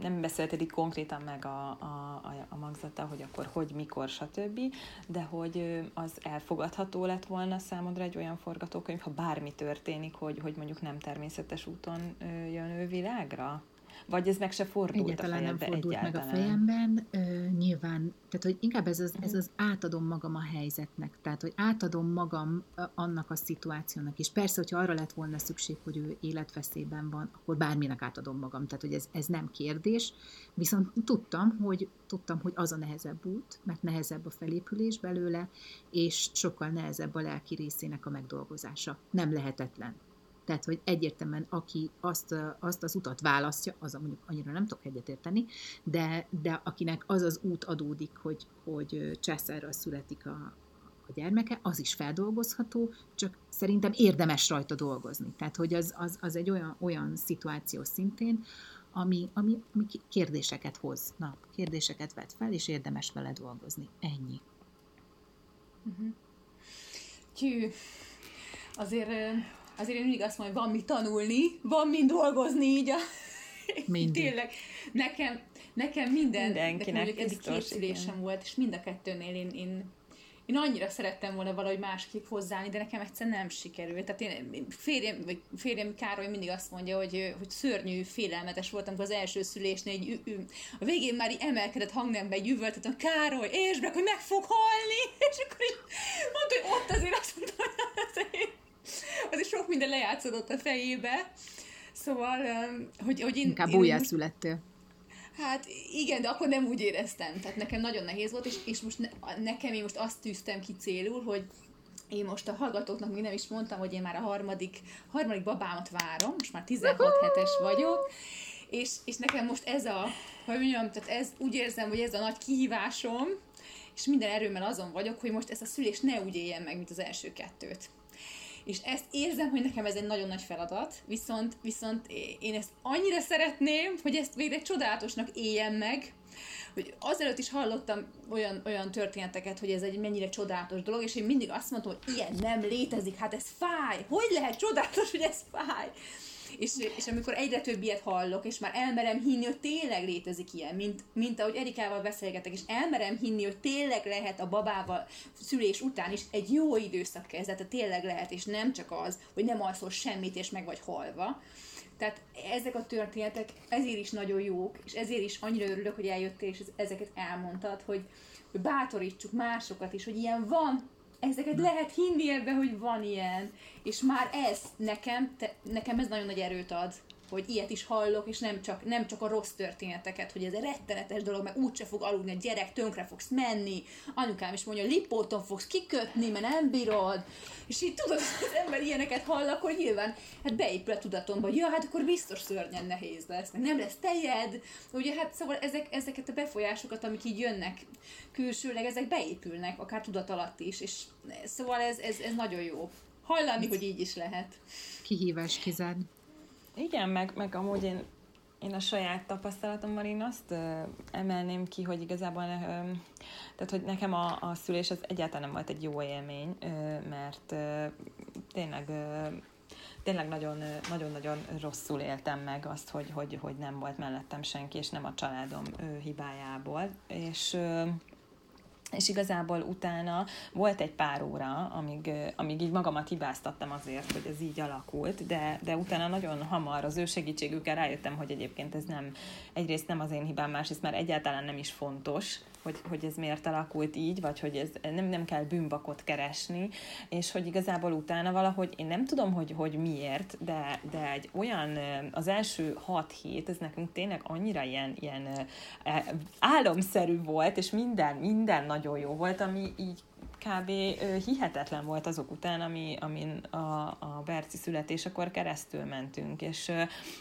nem beszélted így konkrétan meg a, a, a, a magzata, hogy akkor hogy, mikor, stb., de hogy az elfogadható lett volna számodra egy olyan forgatókönyv, ha bármi történik, hogy, hogy mondjuk nem természetes úton jön ő világra? Vagy ez meg se fordult egyáltalán a nem fordult egyáltalán. meg a fejemben. Ö, nyilván, tehát hogy inkább ez az, ez az átadom magam a helyzetnek, tehát hogy átadom magam annak a szituációnak is. Persze, hogyha arra lett volna szükség, hogy ő életveszélyben van, akkor bárminek átadom magam, tehát hogy ez, ez nem kérdés. Viszont tudtam, hogy tudtam, hogy az a nehezebb út, mert nehezebb a felépülés belőle, és sokkal nehezebb a lelki részének a megdolgozása. Nem lehetetlen. Tehát, hogy egyértelműen aki azt, azt az utat választja, az mondjuk annyira nem tudok egyetérteni, de, de akinek az az út adódik, hogy, hogy császárral születik a, a gyermeke, az is feldolgozható, csak szerintem érdemes rajta dolgozni. Tehát, hogy az, az, az egy olyan, olyan szituáció szintén, ami, ami, ami kérdéseket hoz. Na, kérdéseket vet fel, és érdemes vele dolgozni. Ennyi. Uh-huh. Hű, azért azért én mindig azt mondom, hogy van mit tanulni, van mit dolgozni így a... Mindig. Tényleg, nekem, nekem minden, Mindenkinek nekem eddig két szülésem volt, és mind a kettőnél én, én, én annyira szerettem volna valahogy másképp hozzáállni, de nekem egyszer nem sikerült. Tehát én, férjem, vagy férjem Károly mindig azt mondja, hogy, hogy szörnyű, félelmetes voltam az első szülésnél, egy, ü, ü, a végén már így emelkedett hangnembe egy üvöltetem, Károly, és meg, hogy meg fog halni, és akkor így mondta, hogy ott azért azt mondta, hogy azért sok minden lejátszódott a fejébe. Szóval, hogy, hogy én... Inkább újjászülettél. Hát igen, de akkor nem úgy éreztem. Tehát nekem nagyon nehéz volt, és, és most ne, nekem én most azt tűztem ki célul, hogy én most a hallgatóknak még nem is mondtam, hogy én már a harmadik, harmadik babámat várom, most már 16 hetes vagyok, és, és nekem most ez a, hogy mondjam, tehát ez, úgy érzem, hogy ez a nagy kihívásom, és minden erőmmel azon vagyok, hogy most ezt a szülést ne úgy éljen meg, mint az első kettőt És ezt érzem, hogy nekem ez egy nagyon nagy feladat, viszont, viszont én ezt annyira szeretném, hogy ezt végre csodálatosnak éljem meg, hogy azelőtt is hallottam olyan, olyan történeteket, hogy ez egy mennyire csodálatos dolog, és én mindig azt mondtam, hogy ilyen nem létezik, hát ez fáj, hogy lehet csodálatos, hogy ez fáj? És, és amikor egyre több ilyet hallok, és már elmerem hinni, hogy tényleg létezik ilyen, mint, mint ahogy Erikával beszélgetek, és elmerem hinni, hogy tényleg lehet a babával szülés után is egy jó időszak kezdete, tényleg lehet, és nem csak az, hogy nem alszol semmit, és meg vagy halva. Tehát ezek a történetek ezért is nagyon jók, és ezért is annyira örülök, hogy eljöttél, és ezeket elmondtad, hogy, hogy bátorítsuk másokat is, hogy ilyen van, ezeket lehet hinni ebbe, hogy van ilyen. És már ez nekem, te, nekem ez nagyon nagy erőt ad, hogy ilyet is hallok, és nem csak, nem csak a rossz történeteket, hogy ez egy rettenetes dolog, mert úgyse fog aludni a gyerek, tönkre fogsz menni, anyukám is mondja, lipóton fogsz kikötni, mert nem bírod, és így tudod, az ember ilyeneket hall, akkor nyilván hát beépül a tudatomba, hogy ja, hát akkor biztos szörnyen nehéz lesz, meg nem lesz tejed, ugye hát szóval ezek, ezeket a befolyásokat, amik így jönnek külsőleg, ezek beépülnek, akár tudat alatt is, és szóval ez, ez, ez nagyon jó. Hallani, hogy így is lehet. Kihívás kizárni. Igen, meg, meg amúgy én, én a saját tapasztalatommal én azt uh, emelném ki, hogy igazából uh, tehát, hogy nekem a, a szülés az egyáltalán nem volt egy jó élmény, uh, mert uh, tényleg uh, tényleg nagyon-nagyon rosszul éltem meg azt, hogy, hogy, hogy nem volt mellettem senki, és nem a családom ő, hibájából. És és igazából utána volt egy pár óra, amíg, amíg így magamat hibáztattam azért, hogy ez így alakult, de, de utána nagyon hamar az ő segítségükkel rájöttem, hogy egyébként ez nem, egyrészt nem az én hibám, másrészt már egyáltalán nem is fontos, hogy, hogy ez miért alakult így, vagy hogy ez nem, nem kell bűnbakot keresni, és hogy igazából utána valahogy, én nem tudom, hogy, hogy miért, de, de egy olyan, az első hat hét, ez nekünk tényleg annyira ilyen, ilyen e, álomszerű volt, és minden, minden nagyon jó volt, ami így kb. hihetetlen volt azok után, ami, amin a, a Berci születésekor keresztül mentünk, és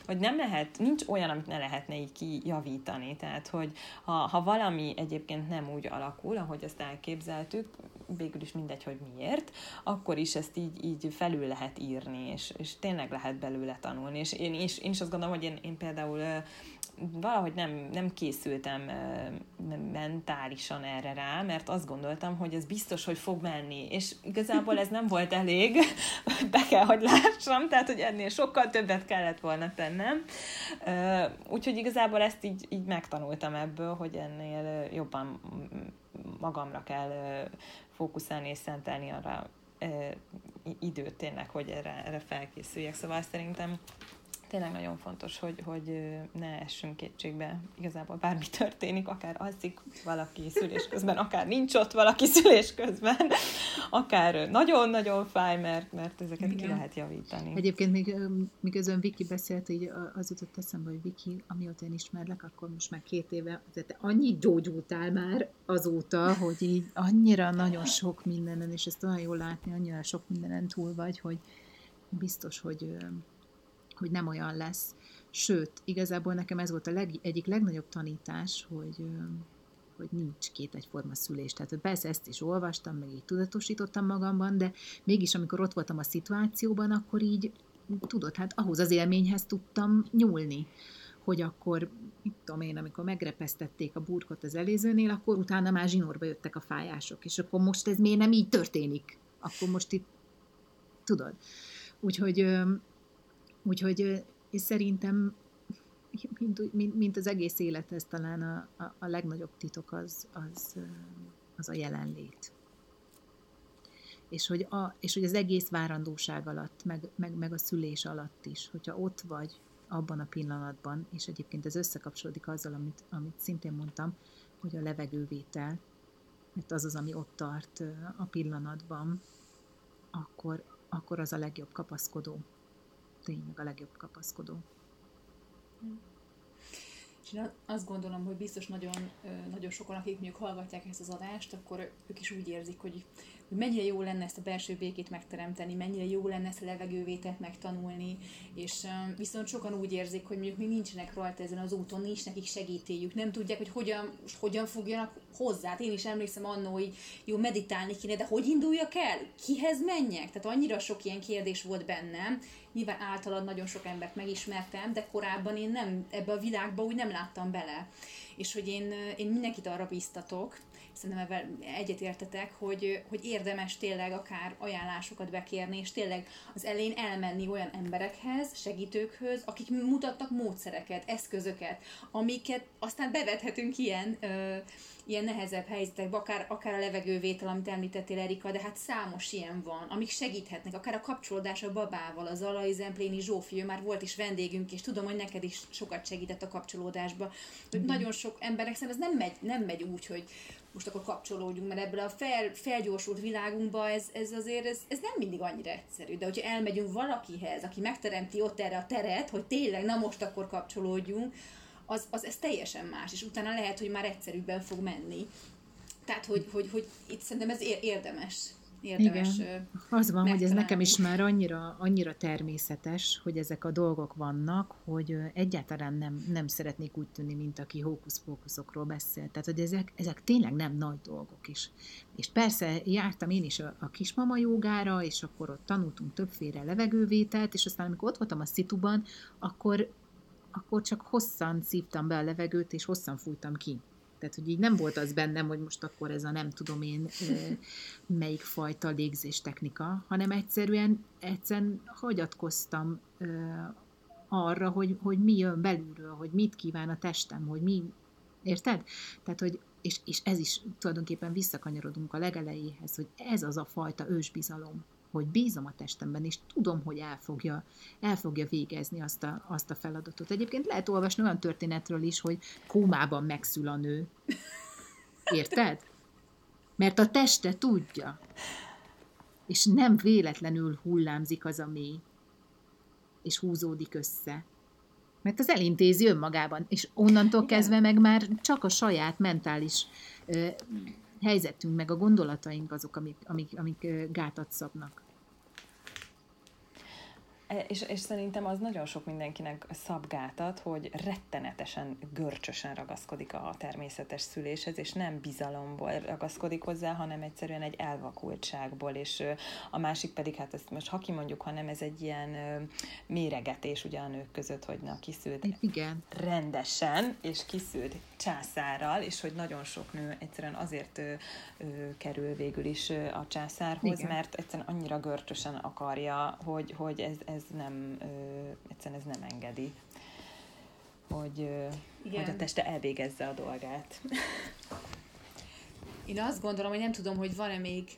hogy nem lehet, nincs olyan, amit ne lehetne így kijavítani, tehát hogy ha, ha valami egyébként nem úgy alakul, ahogy ezt elképzeltük, végül is mindegy, hogy miért, akkor is ezt így, így felül lehet írni, és, és tényleg lehet belőle tanulni, és én is, én is azt gondolom, hogy én, én például valahogy nem, nem készültem mentálisan erre rá, mert azt gondoltam, hogy ez biztos, hogy fog menni, és igazából ez nem volt elég, be kell, hogy lássam, tehát, hogy ennél sokkal többet kellett volna tennem. Úgyhogy igazából ezt így, így megtanultam ebből, hogy ennél jobban magamra kell fókuszálni és szentelni arra időt tényleg, hogy erre, erre felkészüljek. Szóval szerintem tényleg nagyon fontos, hogy, hogy ne essünk kétségbe. Igazából bármi történik, akár alszik valaki szülés közben, akár nincs ott valaki szülés közben, akár nagyon-nagyon fáj, mert, mert ezeket Igen. ki lehet javítani. Egyébként még miközben Viki beszélt, hogy az jutott eszembe, hogy Viki, amióta én ismerlek, akkor most már két éve, tehát annyi gyógyultál már azóta, hogy így annyira nagyon sok mindenen, és ezt olyan jól látni, annyira sok mindenen túl vagy, hogy biztos, hogy hogy nem olyan lesz. Sőt, igazából nekem ez volt a leg, egyik legnagyobb tanítás, hogy, hogy nincs két egyforma szülés. Tehát persze ezt is olvastam, meg így tudatosítottam magamban, de mégis amikor ott voltam a szituációban, akkor így, tudod, hát ahhoz az élményhez tudtam nyúlni hogy akkor, mit tudom én, amikor megrepesztették a burkot az elézőnél, akkor utána már zsinórba jöttek a fájások, és akkor most ez miért nem így történik? Akkor most itt, tudod. Úgyhogy Úgyhogy és szerintem, mint, mint, mint az egész élethez talán a, a, a legnagyobb titok az, az, az a jelenlét. És hogy, a, és hogy az egész várandóság alatt, meg, meg, meg a szülés alatt is, hogyha ott vagy abban a pillanatban, és egyébként ez összekapcsolódik azzal, amit, amit szintén mondtam, hogy a levegővétel, mert az az, ami ott tart a pillanatban, akkor, akkor az a legjobb kapaszkodó tényleg a legjobb kapaszkodó. És én azt gondolom, hogy biztos nagyon, nagyon sokan, akik mondjuk hallgatják ezt az adást, akkor ők is úgy érzik, hogy hogy mennyire jó lenne ezt a belső békét megteremteni, mennyire jó lenne ezt a levegővételt megtanulni, és viszont sokan úgy érzik, hogy mondjuk még nincsenek rajta ezen az úton, nincs nekik segítélyük, nem tudják, hogy hogyan, hogyan fogjanak hozzá. Hát én is emlékszem annó, hogy jó, meditálni kéne, de hogy induljak el? Kihez menjek? Tehát annyira sok ilyen kérdés volt bennem, nyilván általad nagyon sok embert megismertem, de korábban én nem, ebbe a világba úgy nem láttam bele. És hogy én, én mindenkit arra biztatok, szerintem ebben egyetértetek, hogy, hogy érdemes tényleg akár ajánlásokat bekérni, és tényleg az elején elmenni olyan emberekhez, segítőkhöz, akik mutattak módszereket, eszközöket, amiket aztán bevethetünk ilyen ö, ilyen nehezebb helyzetekbe, akár, akár a levegővétel, amit említettél Erika, de hát számos ilyen van, amik segíthetnek, akár a kapcsolódás a babával, az Alai Zempléni Zsófi, ő már volt is vendégünk, és tudom, hogy neked is sokat segített a kapcsolódásba. Hogy mm. nagyon sok emberek szerintem ez nem megy, nem megy úgy, hogy most akkor kapcsolódjunk, mert ebből a fel, felgyorsult világunkba ez, ez azért ez, ez nem mindig annyira egyszerű. De hogyha elmegyünk valakihez, aki megteremti ott erre a teret, hogy tényleg na most akkor kapcsolódjunk, az, az ez teljesen más, és utána lehet, hogy már egyszerűbben fog menni. Tehát, hogy, hogy, hogy itt szerintem ez érdemes. Érdemes Igen. Az van, hogy ez nekem is már annyira, annyira természetes, hogy ezek a dolgok vannak, hogy egyáltalán nem, nem szeretnék úgy tűnni, mint aki hókusz-pókuszokról beszél. Tehát, hogy ezek, ezek tényleg nem nagy dolgok is. És persze jártam én is a, a kismama jogára, és akkor ott tanultunk többféle levegővételt, és aztán amikor ott voltam a szituban, akkor akkor csak hosszan szívtam be a levegőt, és hosszan fújtam ki. Tehát, hogy így nem volt az bennem, hogy most akkor ez a nem tudom én melyik fajta légzés technika, hanem egyszerűen, egyszerűen hagyatkoztam arra, hogy, hogy mi jön belülről, hogy mit kíván a testem, hogy mi, érted? Tehát, hogy és, és ez is tulajdonképpen visszakanyarodunk a legelejéhez, hogy ez az a fajta ősbizalom, hogy bízom a testemben, és tudom, hogy el fogja, el fogja végezni azt a, azt a feladatot. Egyébként lehet olvasni olyan történetről is, hogy kómában megszül a nő. Érted? Mert a teste tudja. És nem véletlenül hullámzik az a mély, és húzódik össze. Mert az elintézi önmagában, és onnantól Igen. kezdve meg már csak a saját mentális helyzetünk, meg a gondolataink azok, amik, amik, amik gátat szabnak. E, és, és szerintem az nagyon sok mindenkinek szabgátat, hogy rettenetesen görcsösen ragaszkodik a természetes szüléshez, és nem bizalomból ragaszkodik hozzá, hanem egyszerűen egy elvakultságból, és a másik pedig, hát ezt most ha kimondjuk, hanem ez egy ilyen méregetés ugye a nők között, hogy na kiszült Igen. rendesen, és kiszült császárral, és hogy nagyon sok nő egyszerűen azért ö, ö, kerül végül is a császárhoz, Igen. mert egyszerűen annyira görcsösen akarja, hogy, hogy ez, ez nem, ö, egyszerűen ez nem engedi, hogy, ö, hogy a teste elvégezze a dolgát. Én azt gondolom, hogy nem tudom, hogy van-e még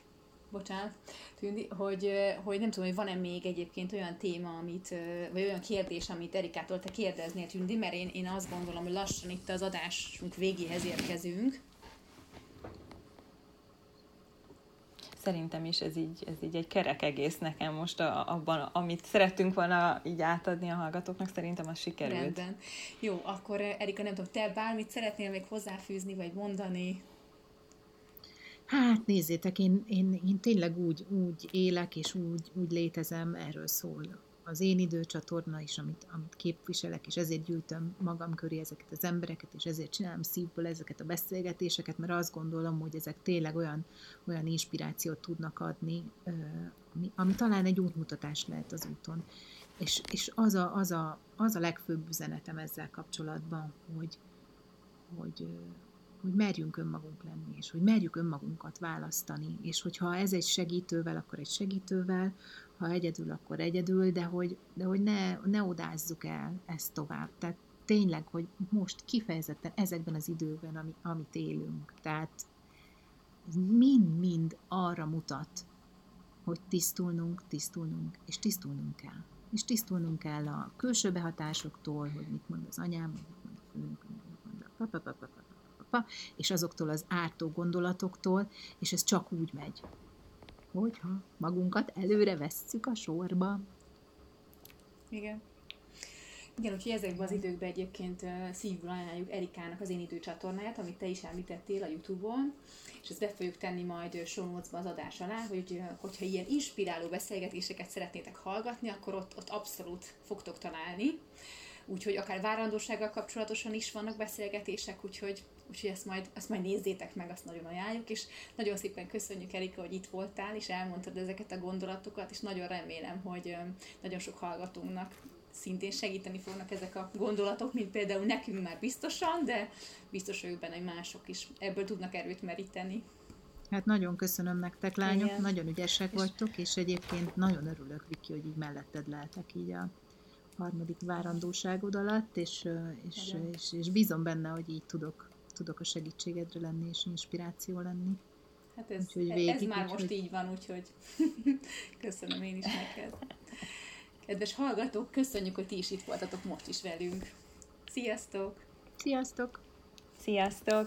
bocsánat, tűndi, hogy, hogy nem tudom, hogy van-e még egyébként olyan téma, amit, vagy olyan kérdés, amit Erikától te kérdeznél, Tündi, mert én, én azt gondolom, hogy lassan itt az adásunk végéhez érkezünk. Szerintem is ez így, ez így egy kerek egész nekem most a, abban, amit szerettünk volna így átadni a hallgatóknak, szerintem az sikerült. Rendben. Jó, akkor Erika, nem tudom, te bármit szeretnél még hozzáfűzni, vagy mondani? Hát nézzétek, én, én, én tényleg úgy, úgy élek, és úgy, úgy létezem, erről szól az én időcsatorna is, amit, amit képviselek, és ezért gyűjtöm magam köré ezeket az embereket, és ezért csinálom szívből ezeket a beszélgetéseket, mert azt gondolom, hogy ezek tényleg olyan, olyan inspirációt tudnak adni, ami, ami talán egy útmutatás lehet az úton. És, és az, a, az, a, az a legfőbb üzenetem ezzel kapcsolatban, hogy, hogy, hogy merjünk önmagunk lenni, és hogy merjük önmagunkat választani, és hogyha ez egy segítővel, akkor egy segítővel, ha egyedül, akkor egyedül, de hogy, de hogy ne, ne odázzuk el ezt tovább. Tehát tényleg, hogy most kifejezetten ezekben az időkben, ami, amit élünk, tehát mind-mind arra mutat, hogy tisztulnunk, tisztulnunk, és tisztulnunk kell. És tisztulnunk kell a külső behatásoktól, hogy mit mond az anyám, mit mond a főnök, hogy mit mond a papa, papa, és azoktól az ártó gondolatoktól, és ez csak úgy megy, hogyha magunkat előre vesszük a sorba. Igen. Igen, úgyhogy ezekben az időkben egyébként szívből ajánljuk Erikának az Én Idő csatornáját, amit te is említettél a Youtube-on, és ezt be fogjuk tenni majd show az adás alá, hogy hogyha ilyen inspiráló beszélgetéseket szeretnétek hallgatni, akkor ott, ott abszolút fogtok találni. Úgyhogy akár várandósággal kapcsolatosan is vannak beszélgetések, úgyhogy, úgyhogy ezt, majd, ezt majd nézzétek meg, azt nagyon ajánljuk, és nagyon szépen köszönjük Erika, hogy itt voltál, és elmondtad ezeket a gondolatokat, és nagyon remélem, hogy nagyon sok hallgatónak szintén segíteni fognak ezek a gondolatok, mint például nekünk már biztosan, de biztos vagyok benne, hogy mások is ebből tudnak erőt meríteni. Hát nagyon köszönöm nektek, lányok, Igen. nagyon ügyesek és... vagytok, és egyébként nagyon örülök, Viki, hogy így melletted lehetek így a harmadik várandóságod alatt, és, és, és, és bízom benne, hogy így tudok, tudok a segítségedre lenni, és inspiráció lenni. Hát ez, úgyhogy végig, ez már úgyhogy... most így van, úgyhogy köszönöm én is neked. Kedves hallgatók, köszönjük, hogy ti is itt voltatok most is velünk. Sziasztok! Sziasztok! Sziasztok!